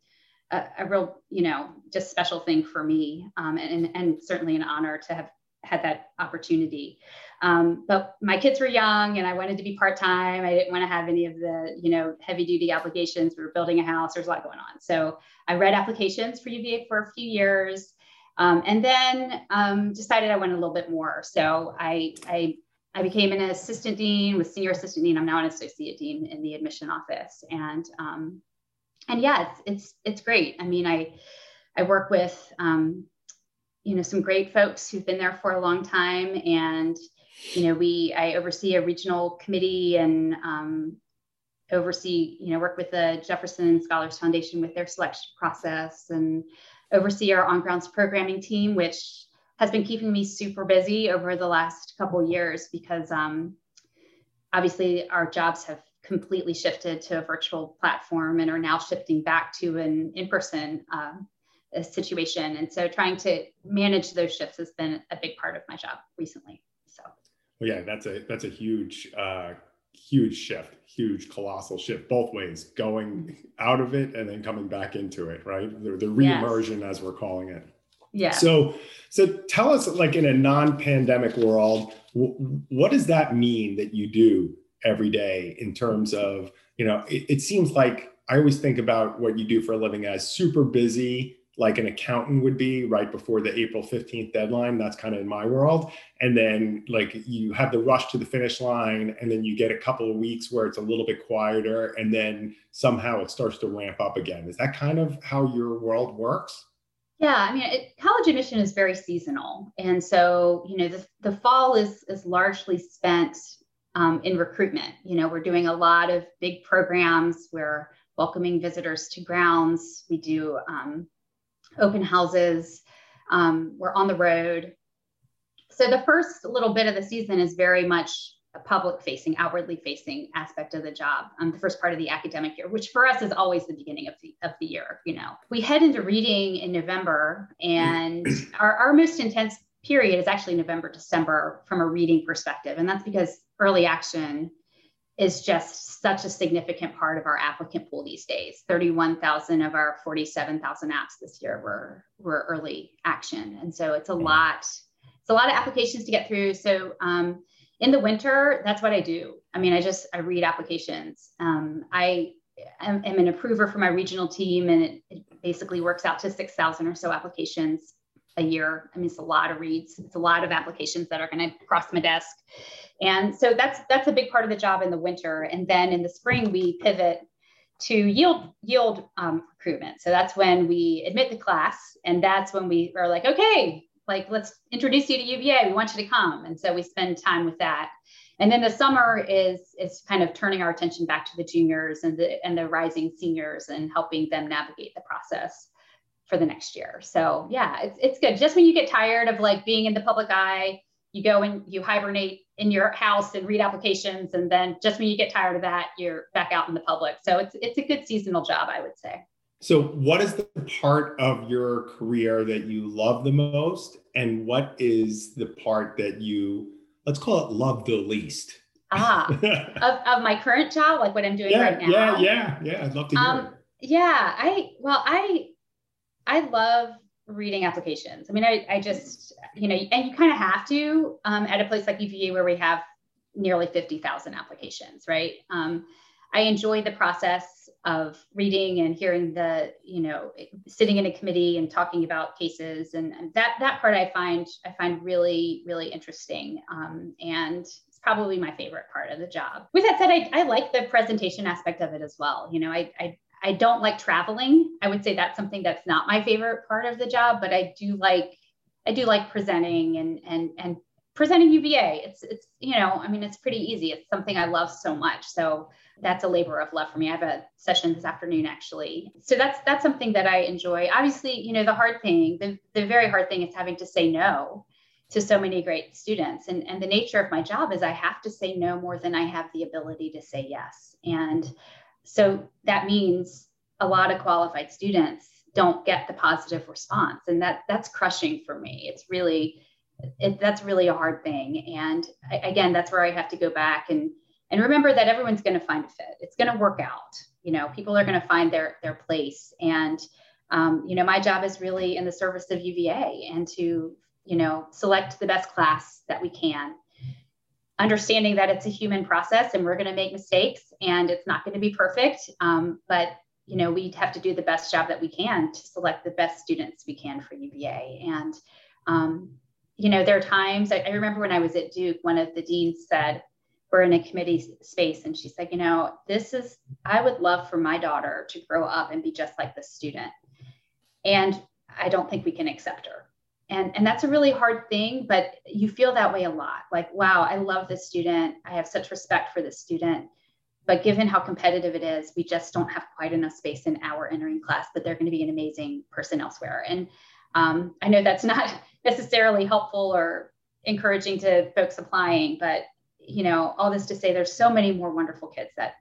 a, a real, you know, just special thing for me, um, and, and certainly an honor to have had that opportunity. Um, but my kids were young and I wanted to be part-time. I didn't want to have any of the, you know, heavy duty obligations. We were building a house, there's a lot going on. So I read applications for UVA for a few years um, and then um, decided I wanted a little bit more. So I, I, I became an assistant dean with senior assistant dean. I'm now an associate dean in the admission office. And um, and yeah, it's it's it's great. I mean, I I work with um, you know some great folks who've been there for a long time, and you know we I oversee a regional committee and um, oversee you know work with the Jefferson Scholars Foundation with their selection process and oversee our on grounds programming team, which has been keeping me super busy over the last couple years because um, obviously our jobs have completely shifted to a virtual platform and are now shifting back to an in-person um, situation. And so trying to manage those shifts has been a big part of my job recently. So well, yeah, that's a that's a huge uh, huge shift, huge colossal shift both ways, going out of it and then coming back into it, right? The, the reimmersion yes. as we're calling it. Yeah. So, so tell us, like in a non-pandemic world, w- what does that mean that you do every day in terms of you know it, it, seems like i always think about what you do for a living as super busy like an accountant would be right before the April 15th deadline. That's kind of in my world. And then like you have the rush to the finish line and then you get a couple of weeks where it's a little bit quieter and then somehow it starts to ramp up again. Is that kind of how your world works? Yeah, I mean, it, college admission is very seasonal, and so you know the, the fall is is largely spent um, in recruitment. You know, we're doing a lot of big programs. We're welcoming visitors to grounds. We do um, open houses. Um, we're on the road. So the first little bit of the season is very much a public facing, outwardly facing aspect of the job. Um, the first part of the academic year, which for us is always the beginning of the, of the year. You know, we head into reading in November, and our, our most intense period is actually November, December from a reading perspective. And that's because early action is just such a significant part of our applicant pool these days. 31,000 of our 47,000 apps this year were, were early action. And so it's a lot, it's a lot of applications to get through. So um, in the winter, that's what I do. I mean, I just, I read applications. Um, I am, am, an approver for my regional team and it, it basically works out to 6,000 or so applications a year. I mean, it's a lot of reads. It's a lot of applications that are going to cross my desk. And so that's that's a big part of the job in the winter. And then in the spring, we pivot to yield yield um, recruitment. So that's when we admit the class, and that's when we are like, okay, like let's introduce you to UVA. We want you to come. And so we spend time with that. And then the summer is is kind of turning our attention back to the juniors and the and the rising seniors and helping them navigate the process for the next year. So yeah, it's it's good. Just when you get tired of like being in the public eye, you go and you hibernate in your house and read applications and then just when you get tired of that you're back out in the public so it's it's a good seasonal job i would say so what is the part of your career that you love the most and what is the part that you let's call it love the least ah of, of my current job like what i'm doing yeah, right now yeah yeah yeah i'd love to hear um, it. yeah i well i i love reading applications. I mean, I, I just, you know, and you kind of have to um, at a place like UVA where we have nearly 50,000 applications, right? Um, I enjoy the process of reading and hearing the, you know, sitting in a committee and talking about cases, and, and that that part I find I find really really interesting, um, and it's probably my favorite part of the job. With that said, I, I like the presentation aspect of it as well. You know, I, I I don't like traveling. I would say that's something that's not my favorite part of the job, but I do like I do like presenting and and and presenting UVA. It's it's you know, I mean it's pretty easy. It's something I love so much. So that's a labor of love for me. I have a session this afternoon actually. So that's that's something that I enjoy. Obviously, you know, the hard thing, the the very hard thing is having to say no to so many great students. And and the nature of my job is I have to say no more than I have the ability to say yes. And so that means a lot of qualified students don't get the positive response. And that that's crushing for me. It's really, it, that's really a hard thing. And I, again, that's where I have to go back and, and remember that everyone's going to find a fit. It's going to work out. You know, people are going to find their, their place. And, um, you know, my job is really in the service of UVA and to, you know, select the best class that we can understanding that it's a human process and we're going to make mistakes and it's not going to be perfect um, but you know we have to do the best job that we can to select the best students we can for uva and um, you know there are times I, I remember when i was at duke one of the deans said we're in a committee space and she said you know this is i would love for my daughter to grow up and be just like this student. And i don't think we can accept her and and that's a really hard thing but you feel that way a lot. Like wow i love this student. I have such respect for this student. But given how competitive it is we just don't have quite enough space in our entering class but they're going to be an amazing person elsewhere. And um, i know that's not necessarily helpful or encouraging to folks applying but you know all this to say there's so many more wonderful kids that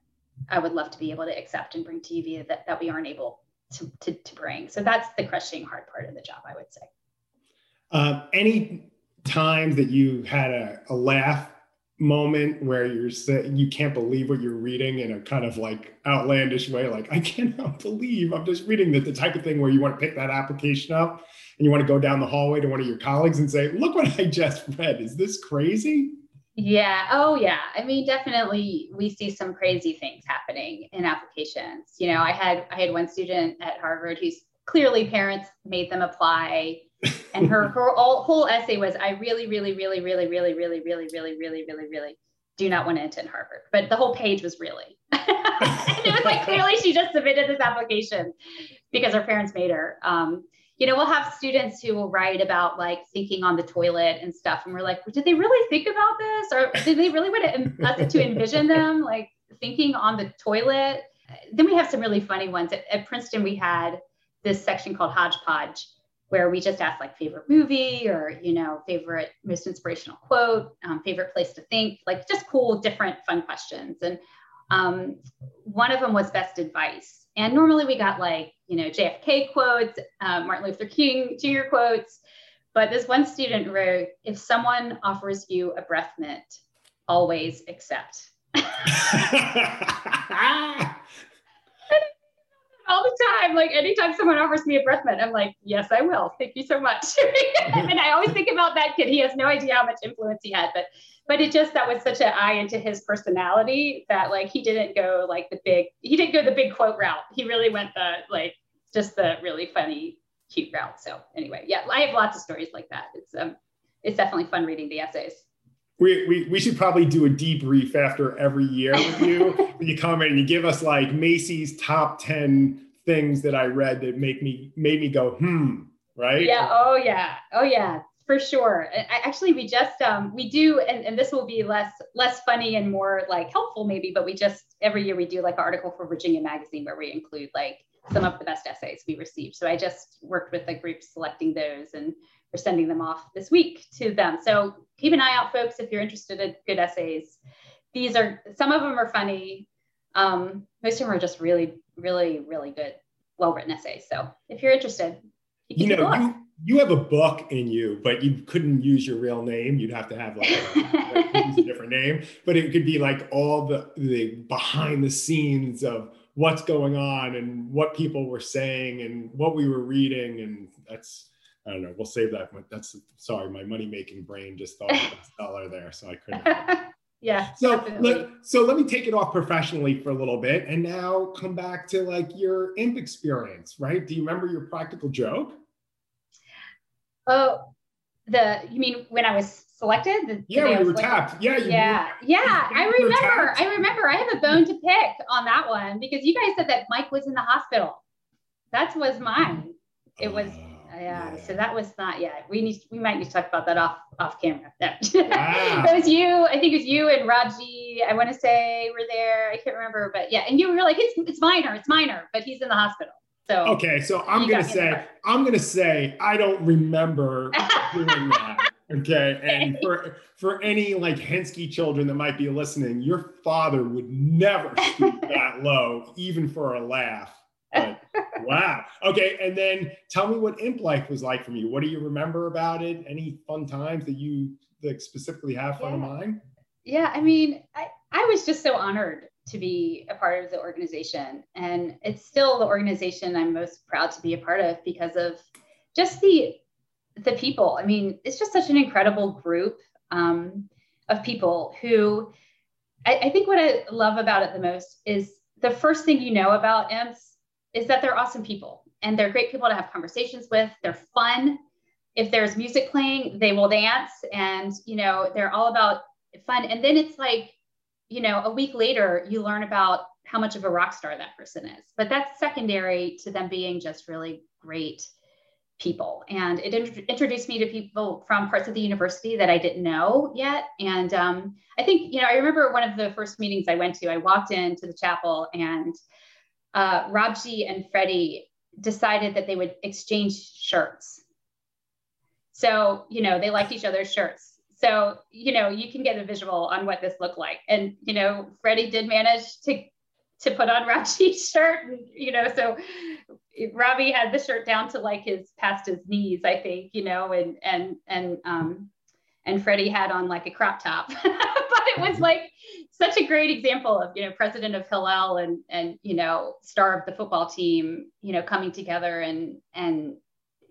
i would love to be able to accept and bring to uv that, that we aren't able to, to, to bring. So that's the crushing hard part of the job i would say uh, any times that you had a, a laugh moment where you're you can't believe what you're reading in a kind of like outlandish way, like I cannot believe I'm just reading that the type of thing where you want to pick that application up and you want to go down the hallway to one of your colleagues and say, look what I just read. Is this crazy? Yeah. Oh, yeah. I mean, definitely, we see some crazy things happening in applications. You know, I had I had one student at Harvard who's clearly parents made them apply. And her, her all, whole essay was, I really, really, really, really, really, really, really, really, really, really, really do not want to attend Harvard. But the whole page was really. And it was like clearly she just submitted this application because her parents made her. Um, you know, we'll have students who will write about like thinking on the toilet and stuff. And we're like, did they really think about this? Or did they really want to, us to envision them like thinking on the toilet? Then we have some really funny ones. At, at Princeton, we had this section called Hodgepodge, where we just asked like favorite movie or, you know, favorite most inspirational quote, um, favorite place to think, like just cool, different, fun questions. And um, one of them was best advice. And normally we got like, you know, JFK quotes, uh, Martin Luther King Jr. quotes. But this one student wrote, if someone offers you a breath mint, always accept. all the time. Like anytime someone offers me a breath mint, I'm like, yes, I will. Thank you so much. and I always think about that kid. He has no idea how much influence he had, but but it just that was such an eye into his personality that like he didn't go like the big he didn't go the big quote route. He really went the like just the really funny, cute route. So anyway, yeah, I have lots of stories like that. It's um it's definitely fun reading the essays. We, we, we should probably do a debrief after every year with you. when you come in and you give us like Macy's top 10 things that I read that make me made me go, hmm, right? Yeah. Oh yeah. Oh yeah for sure I, actually we just um, we do and, and this will be less less funny and more like helpful maybe but we just every year we do like an article for virginia magazine where we include like some of the best essays we received so i just worked with the group selecting those and we're sending them off this week to them so keep an eye out folks if you're interested in good essays these are some of them are funny um, most of them are just really really really good well written essays so if you're interested you, you know you, you have a book in you, but you couldn't use your real name. You'd have to have like a, a different name. But it could be like all the the behind the scenes of what's going on and what people were saying and what we were reading. And that's I don't know. We'll save that. That's sorry, my money making brain just thought dollar there, so I couldn't. yeah. So let, so let me take it off professionally for a little bit, and now come back to like your imp experience, right? Do you remember your practical joke? Oh, the you mean when I was selected? The, yeah, when you were tapped. Yeah, yeah, were, yeah. I remember. I remember. I have a bone to pick on that one because you guys said that Mike was in the hospital. That was mine. It was. Uh, Uh, yeah, yeah, so that was not yet. We need we might need to talk about that off off camera. Wow. it was you. I think it was you and Raji. I want to say were there. I can't remember, but yeah. And you were like, it's it's minor, it's minor, but he's in the hospital. So okay, so I'm gonna say I'm gonna say I don't remember doing that. Okay, and for for any like Hensky children that might be listening, your father would never stoop that low, even for a laugh. Wow. Okay, and then tell me what imp life was like for you. What do you remember about it? Any fun times that you like specifically have fun yeah. of mine? Yeah, I mean, I, I was just so honored to be a part of the organization. And it's still the organization I'm most proud to be a part of because of just the the people. I mean, it's just such an incredible group um, of people who I, I think what I love about it the most is the first thing you know about imps is that they're awesome people and they're great people to have conversations with. They're fun. If there's music playing, they will dance and you know, they're all about fun. And then it's like you know, a week later, you learn about how much of a rock star that person is. But that's secondary to them being just really great people. And it int- introduced me to people from parts of the university that I didn't know yet. And um, I think, you know, I remember one of the first meetings I went to, I walked into the chapel and uh, and Freddie decided that they would exchange shirts. So, you know, they liked each other's shirts. So, you know, you can get a visual on what this looked like. And, you know, Freddie did manage to to put on Robbie's shirt. And, you know, so Robbie had the shirt down to like his past his knees, I think, you know, and and and um and Freddie had on like a crop top. but it was like such a great example of, you know, president of Hillel and and you know, star of the football team, you know, coming together and and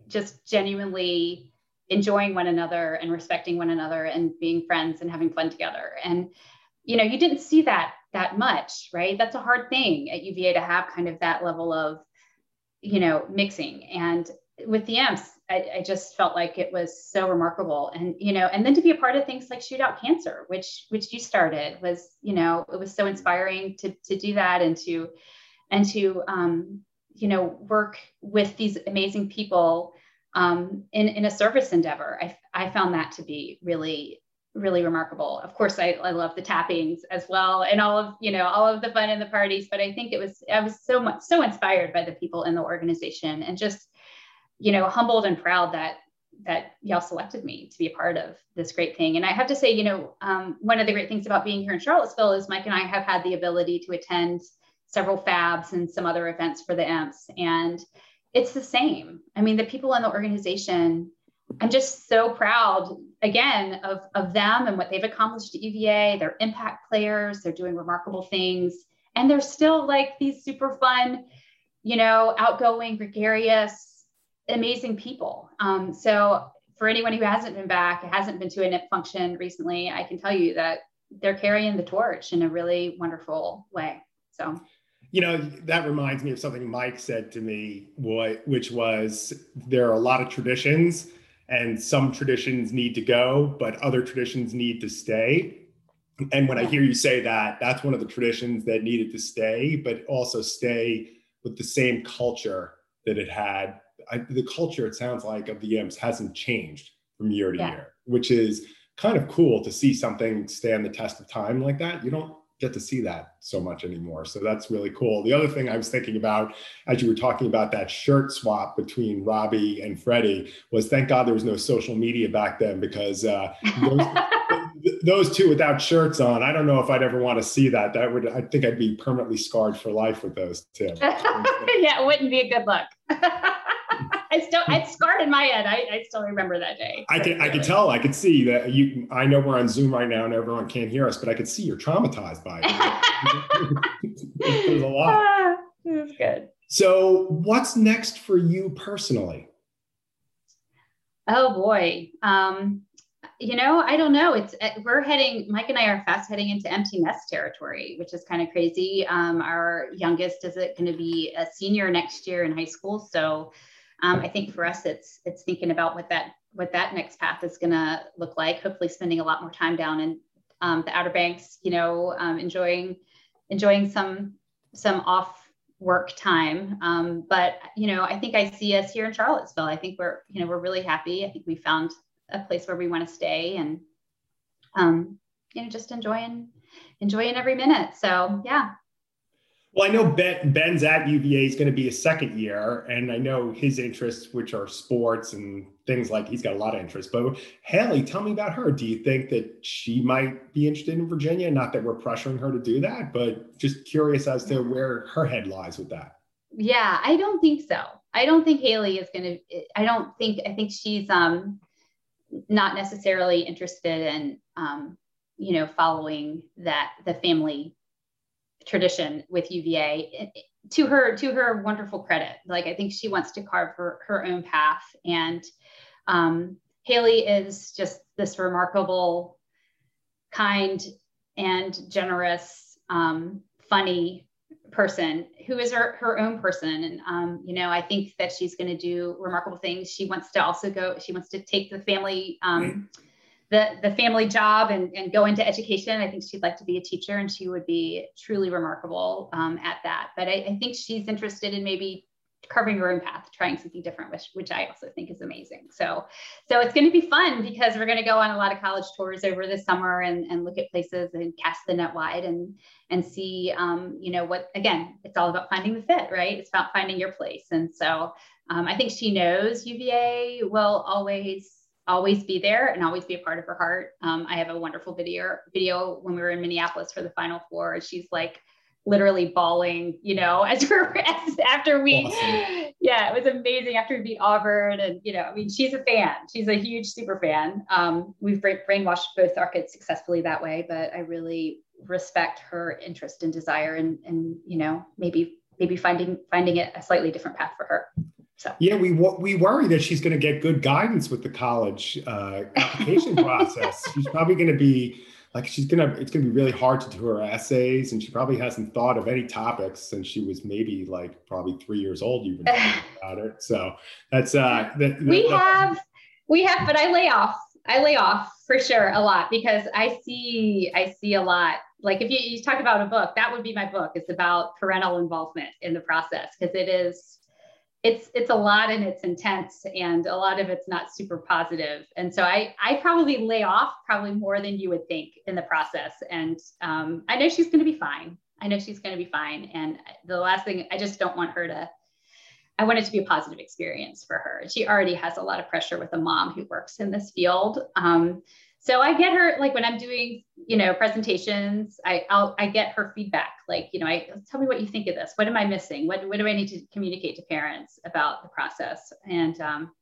just genuinely enjoying one another and respecting one another and being friends and having fun together. And you know, you didn't see that that much, right? That's a hard thing at UVA to have kind of that level of you know, mixing. And with the Imps, I, I, just felt like it was so remarkable. And, you know, and then to be a part of things like Shootout Cancer, which, which you started was, you know, it was so inspiring to, to do that and to, and to, um, you know, work with these amazing people um, in, in a service endeavor. I, I found that to be really really remarkable. Of course, I, I love the tappings as well and all of, you know, all of the fun and the parties, but I think it was, I was so much, so inspired by the people in the organization and just, you know, humbled and proud that, that y'all selected me to be a part of this great thing. And I have to say, you know, um, one of the great things about being here in Charlottesville is Mike and I have had the ability to attend several fabs and some other events for the Imps. And it's the same. I mean, the people in the organization, I'm just so proud again of, of them and what they've accomplished at UVA. They're impact players, they're doing remarkable things, and they're still like these super fun, you know, outgoing, gregarious, amazing people. Um, so for anyone who hasn't been back, hasn't been to an Imp function recently, I can tell you that they're carrying the torch in a really wonderful way. So you know that reminds me of something mike said to me what, which was there are a lot of traditions and some traditions need to go, but other traditions need to stay. And when I hear you say that, that's one of the traditions that needed to stay, but also stay with the same culture that it had. I, the culture, it sounds like, of the Imps hasn't changed from year to yeah. year, which is kind of cool to see something stand the test of time like that. You don't get to see that so much anymore. So that's really cool. The other thing I was thinking about as you were talking about that shirt swap between Robbie and Freddie was thank God there was no social media back then because uh, those, those, two without shirts on, I don't know if I'd ever want to see that. That would, I think I'd be permanently scarred for life with those two. yeah, it wouldn't be a good look. I still it's scarred in my head. I, I still remember that day. I can I can tell. I could see that you. I know we're on Zoom right now and everyone can't hear us, but I could see you're traumatized by it. There's a lot. Ah, that's good. So, what's next for you personally? Oh boy. Um, you know, I don't know. It's uh, we're heading. Mike and I are fast heading into empty nest territory, which is kind of crazy. Um, our youngest is it going to be a senior next year in high school, so um, I think for us, it's it's thinking about what that what that next path is going to look like. Hopefully, spending a lot more time down in um, the Outer Banks. You know, um, enjoying enjoying some some off work time. Um, but you know, I think I see us here in Charlottesville. I think we're you know we're really happy. I think we found a place where we want to stay and um, you know just enjoying enjoying every minute. So yeah, well, I know ben, Ben's at UVA is going to be a second year, and I know his interests, which are sports and things like he's got a lot of interests. But Haley, tell me about her. Do you think that she might be interested in Virginia? Not that we're pressuring her to do that, but just curious as to where her head lies with that. Yeah, I don't think so. I don't think Haley is going to. I don't think. I think she's um not necessarily interested in um you know following that the family tradition with UVA to her to her wonderful credit like i think she wants to carve her, her own path. And um, haley is just this remarkable kind and generous um, funny person who is her, her own person. And um, you know i think that she's going to do remarkable things. She wants to also go she wants to take the family um, the, the family job and, and go into education. I think she'd like to be a teacher and she would be truly remarkable um, at that. But I, I, think she's interested in maybe carving her own path, trying something different, which, which I also think is amazing. So, so it's going to be fun because we're going to go on a lot of college tours over the summer and, and look at places and cast the net wide and, and see, um, you know, what, again, it's all about finding the fit, right? It's about finding your place. And so um, I think she knows UVA will always always be there and always be a part of her heart. Um, I have a wonderful video video when we were in Minneapolis for the Final Four. She's like literally bawling, you know, as we're as, after we, awesome. yeah, it was amazing after we beat Auburn, and you know, I mean, she's a fan. She's a huge super fan. Um, we've brainwashed both our kids successfully that way, but I really respect her interest and desire, and and you know, maybe maybe finding finding it a slightly different path for her. So. Yeah, we we worry that she's going to get good guidance with the college uh, application process. She's probably going to be like she's gonna it's gonna be really hard to do her essays and she probably hasn't thought of any topics since she was maybe like probably three years old you've been talking about it so that's uh that, we that, have we have but i lay off i lay off for sure a lot because i see i see a lot like if you, you talk about a book that would be my book it's about parental involvement in the process because it is it's it's a lot and it's intense and a lot of it's not super positive. And so i i probably lay off probably more than you would think in the process. And um, i know she's going to be fine. I know she's going to be fine. And the last thing i just don't want her to i want it to be a positive experience for her. She already has a lot of pressure with a mom who works in this field. Um, so I get her like when I'm doing, you know, presentations, I I'll, I get her feedback. Like, you know, I tell me what you think of this. What am I missing? What what do I need to communicate to parents about the process? And um,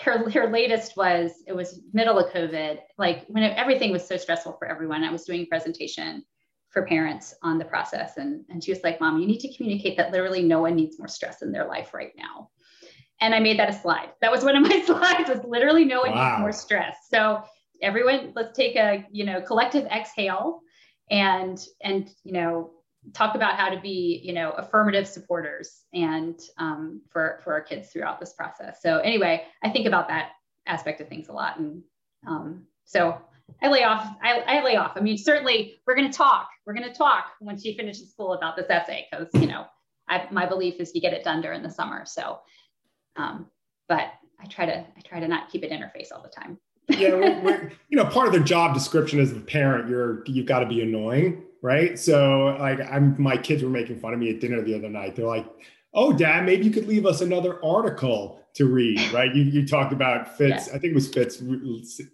her her latest was it was middle of COVID, like when it, everything was so stressful for everyone. I was doing a presentation for parents on the process, and and she was like, "Mom, you need to communicate that literally no one needs more stress in their life right now." And I made that a slide. That was one of my slides. Was literally no one wow. needs more stress. So everyone let's take a you know collective exhale and and you know talk about how to be you know affirmative supporters and um, for for our kids throughout this process. So anyway i think about that aspect of things a lot and um, so i lay off I, I lay off. I mean certainly we're going to talk we're going to talk when she finishes school about this essay because you know I, my belief is you get it done during the summer. So um, but i try to i try to not keep it in her face all the time yeah, we're, we're, you know, part of their job description as a parent, you're you've got to be annoying, right? So, like, I'm my kids were making fun of me at dinner the other night. They're like, "Oh, Dad, maybe you could leave us another article to read, right?" You you talked about Fitz. Yeah. I think it was Fitz.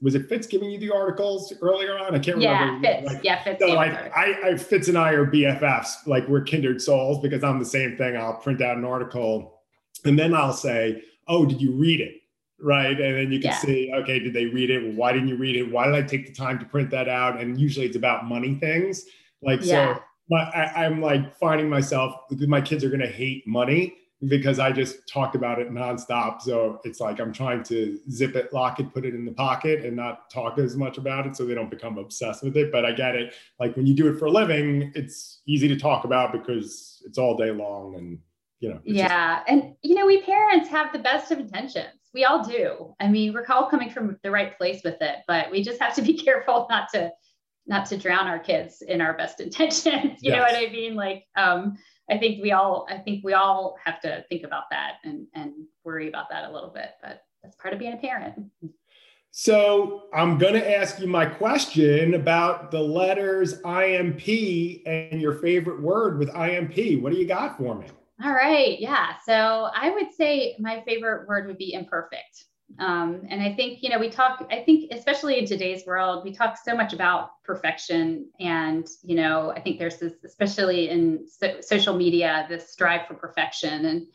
Was it Fitz giving you the articles earlier on? I can't yeah, remember. Fitz. Like, yeah, Fitz. So, like, I, I Fitz and I are BFFs. Like, we're kindred souls because I'm the same thing. I'll print out an article, and then I'll say, "Oh, did you read it?" Right? And then you can yeah. see, okay, did they read it? Why didn't you read it? Why did I take the time to print that out? And usually it's about money things. Like, yeah. so but I, I'm like finding myself, my kids are going to hate money because I just talked about it nonstop. So it's like I'm trying to zip it, lock it, put it in the pocket, and not talk as much about it so they don't become obsessed with it. But I get it. Like when you do it for a living, it's easy to talk about because it's all day long and you know. Yeah. Just- and you know, we parents have the best of intentions we all do. I mean, we're all coming from the right place with it, but we just have to be careful not to not to drown our kids in our best intentions. you yes. know what I mean? Like, um, I think we all I think we all have to think about that and and worry about that a little bit, but that's part of being a parent. So I'm going to ask you my question about the letters IMP and your favorite word with IMP. What do you got for me? All right. Yeah. So I would say my favorite word would be imperfect. Um, and I think, you know, we talk, I think, especially in today's world, we talk so much about perfection. And, you know, I think there's this, especially in so- social media, this strive for perfection. And,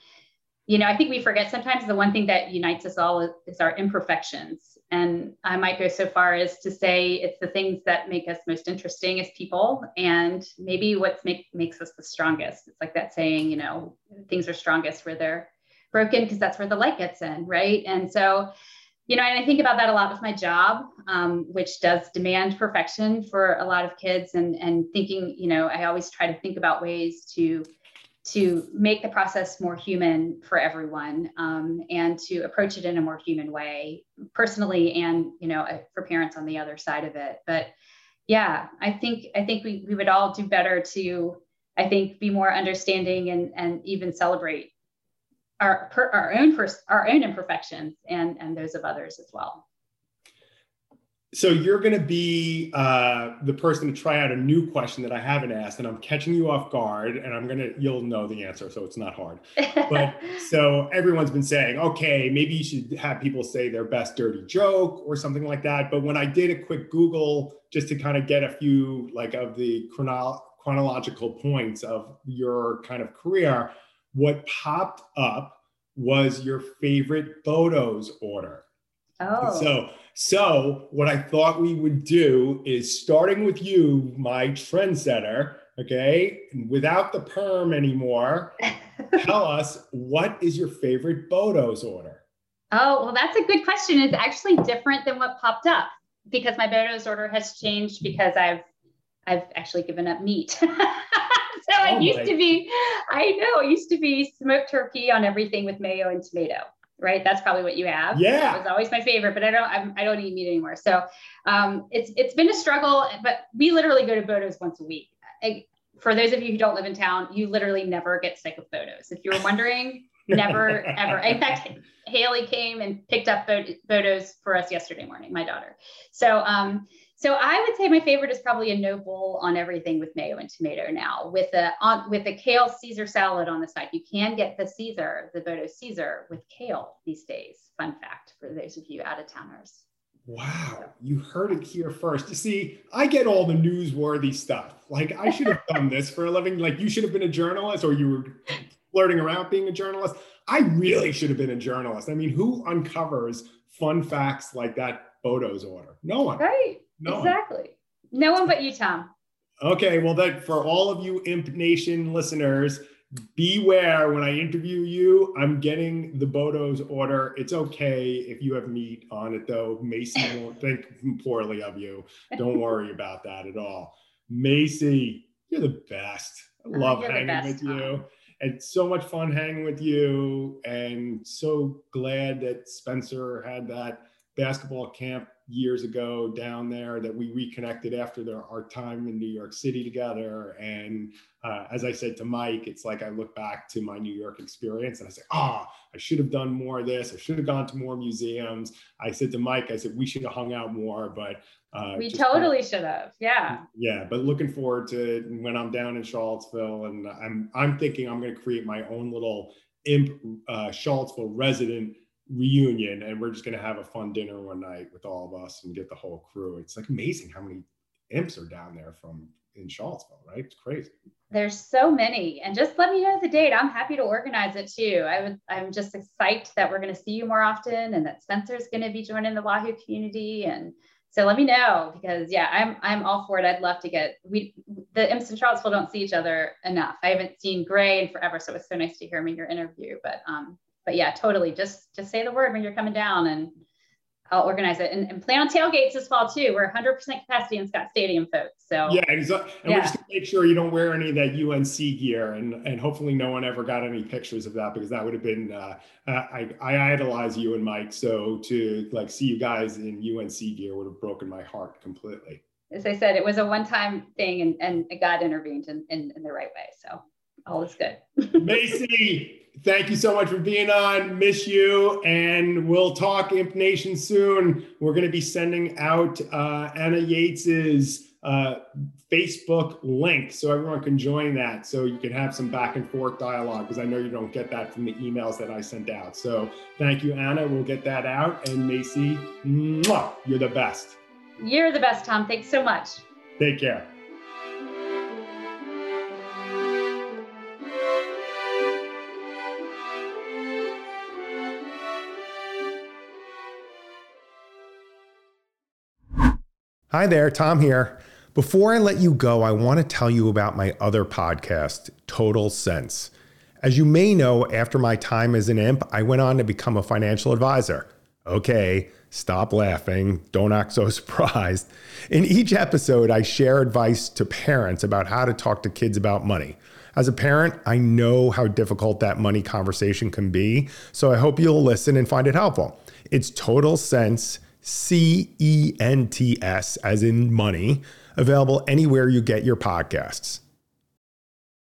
you know, I think we forget sometimes the one thing that unites us all is, is, our imperfections. And I might go so far as to say it's the things that make us most interesting as people, and maybe what make, makes us the strongest. It's like that saying, you know, things are strongest where they're broken because that's where the light gets in, right? And so, you know, and I think about that a lot with my job, um, which does demand perfection for a lot of kids, and and thinking, you know, I always try to think about ways to to make the process more human for everyone um, and to approach it in a more human way personally and you know uh, for parents on the other side of it. But yeah i think i think we, we would all do better to i think be more understanding and and even celebrate our our own first our own imperfections and and those of others as well so you're going to be uh, the person to try out a new question that I haven't asked, and I'm catching you off guard, and I'm gonna you'll know the answer, so it's not hard. But so everyone's been saying, okay, maybe you should have people say their best dirty joke or something like that. But when I did a quick Google just to kind of get a few like of the chrono- chronological points of your kind of career, what popped up was your favorite Bodo's order. Oh. So so, what I thought we would do is starting with you, my trendsetter, okay, without the perm anymore, tell us what is your favorite Bodo's order? Oh, well, that's a good question. It's actually different than what popped up. because my Bodo's order has changed because I've I've actually given up meat. so oh it used to be, I know, it used to be smoked turkey on everything with mayo and tomato. Right, that's probably what you have. Yeah, it was always my favorite, but I don't, I'm, I do not eat meat anymore. So um, it's it's been a struggle, but we literally go to Bodo's once a week. I, for those of you who don't live in town, you literally never get sick of Bodo's. If you're wondering, never ever. In fact, Haley came and picked up Bodo's for us yesterday morning, my daughter. So um, so I would say my favorite is probably a no bull on everything with mayo and tomato now with a on with a kale Caesar salad on the side. You can get the Caesar, the Bodo Caesar with kale these days. Fun fact for those of you out of towners. Wow, you heard it here first. You see, I get all the newsworthy stuff. Like I should have done this for a living. Like you should have been a journalist or you were flirting around being a journalist. I really should have been a journalist. I mean, who uncovers fun facts like that Bodo's order? No one. Right. No exactly. No one but you, Tom. Okay, well, that for all of you Imp Nation listeners, beware when I interview you. I'm getting the Bodo's order. It's okay if you have meat on it, though. Macy won't think poorly of you. Don't worry about that at all. Macy, you're the best. I oh, love hanging best, with Tom. you. And so much fun hanging with you. And so glad that Spencer had that basketball camp years ago down there that we reconnected after the, our time in New York City together. And uh, as I said to Mike, it's like I look back to my New York experience and I say, ah, oh, I should have done more of this. I should have gone to more museums. I said to Mike, I said, we should have hung out more, but uh, we totally should have. Yeah. Yeah. But looking forward to when I'm down in Charlottesville and I'm, I'm thinking I'm going to create my own little imp uh, Charlottesville resident reunion and we're just going to have a fun dinner one night with all of us and get the whole crew. It's like amazing how many imps are down there from in Charlottesville, right? It's crazy. There's so many. And just let me know the date. I'm happy to organize it too. I would I'm just excited that we're going to see you more often and that Spencer's going to be joining the Wahoo community and so let me know because yeah, I'm I'm all for it. I'd love to get we the imps in Charlottesville don't see each other enough. I haven't seen Gray in forever, so it was so nice to hear him in your interview. But um, but yeah, totally. Just just say the word when you're coming down and I'll organize it and, and plan on tailgates this fall too. We're 100% capacity in Scott Stadium, folks. So yeah, and, so, and yeah. we're just gonna make sure you don't wear any of that UNC gear, and and hopefully no one ever got any pictures of that because that would have been uh, I I idolize you and Mike, so to like see you guys in UNC gear would have broken my heart completely. As I said, it was a one-time thing, and and God intervened in in, in the right way. So all is good. Macy, thank you so much for being on. Miss you. And we'll talk Imp Nation soon. We're going to be sending out uh, Anna Yates's uh, Facebook link so everyone can join that so you can have some back and forth dialogue because I know you don't get that from the emails that I sent out. So thank you, Anna. We'll get that out. And Macy, mwah, you're the best. You're the best, Tom. Thanks so much. Take care. Hi there, Tom here. Before I let you go, I want to tell you about my other podcast, Total Cents. As you may know, after my time as an imp, I went on to become a financial advisor. Okay, stop laughing. Don't act so surprised. In each episode, I share advice to parents about how to talk to kids about money. As a parent, I know how difficult that money conversation can be, so I hope you'll listen and find it helpful. It's Total Cents C E N T S, as in money, available anywhere you get your podcasts.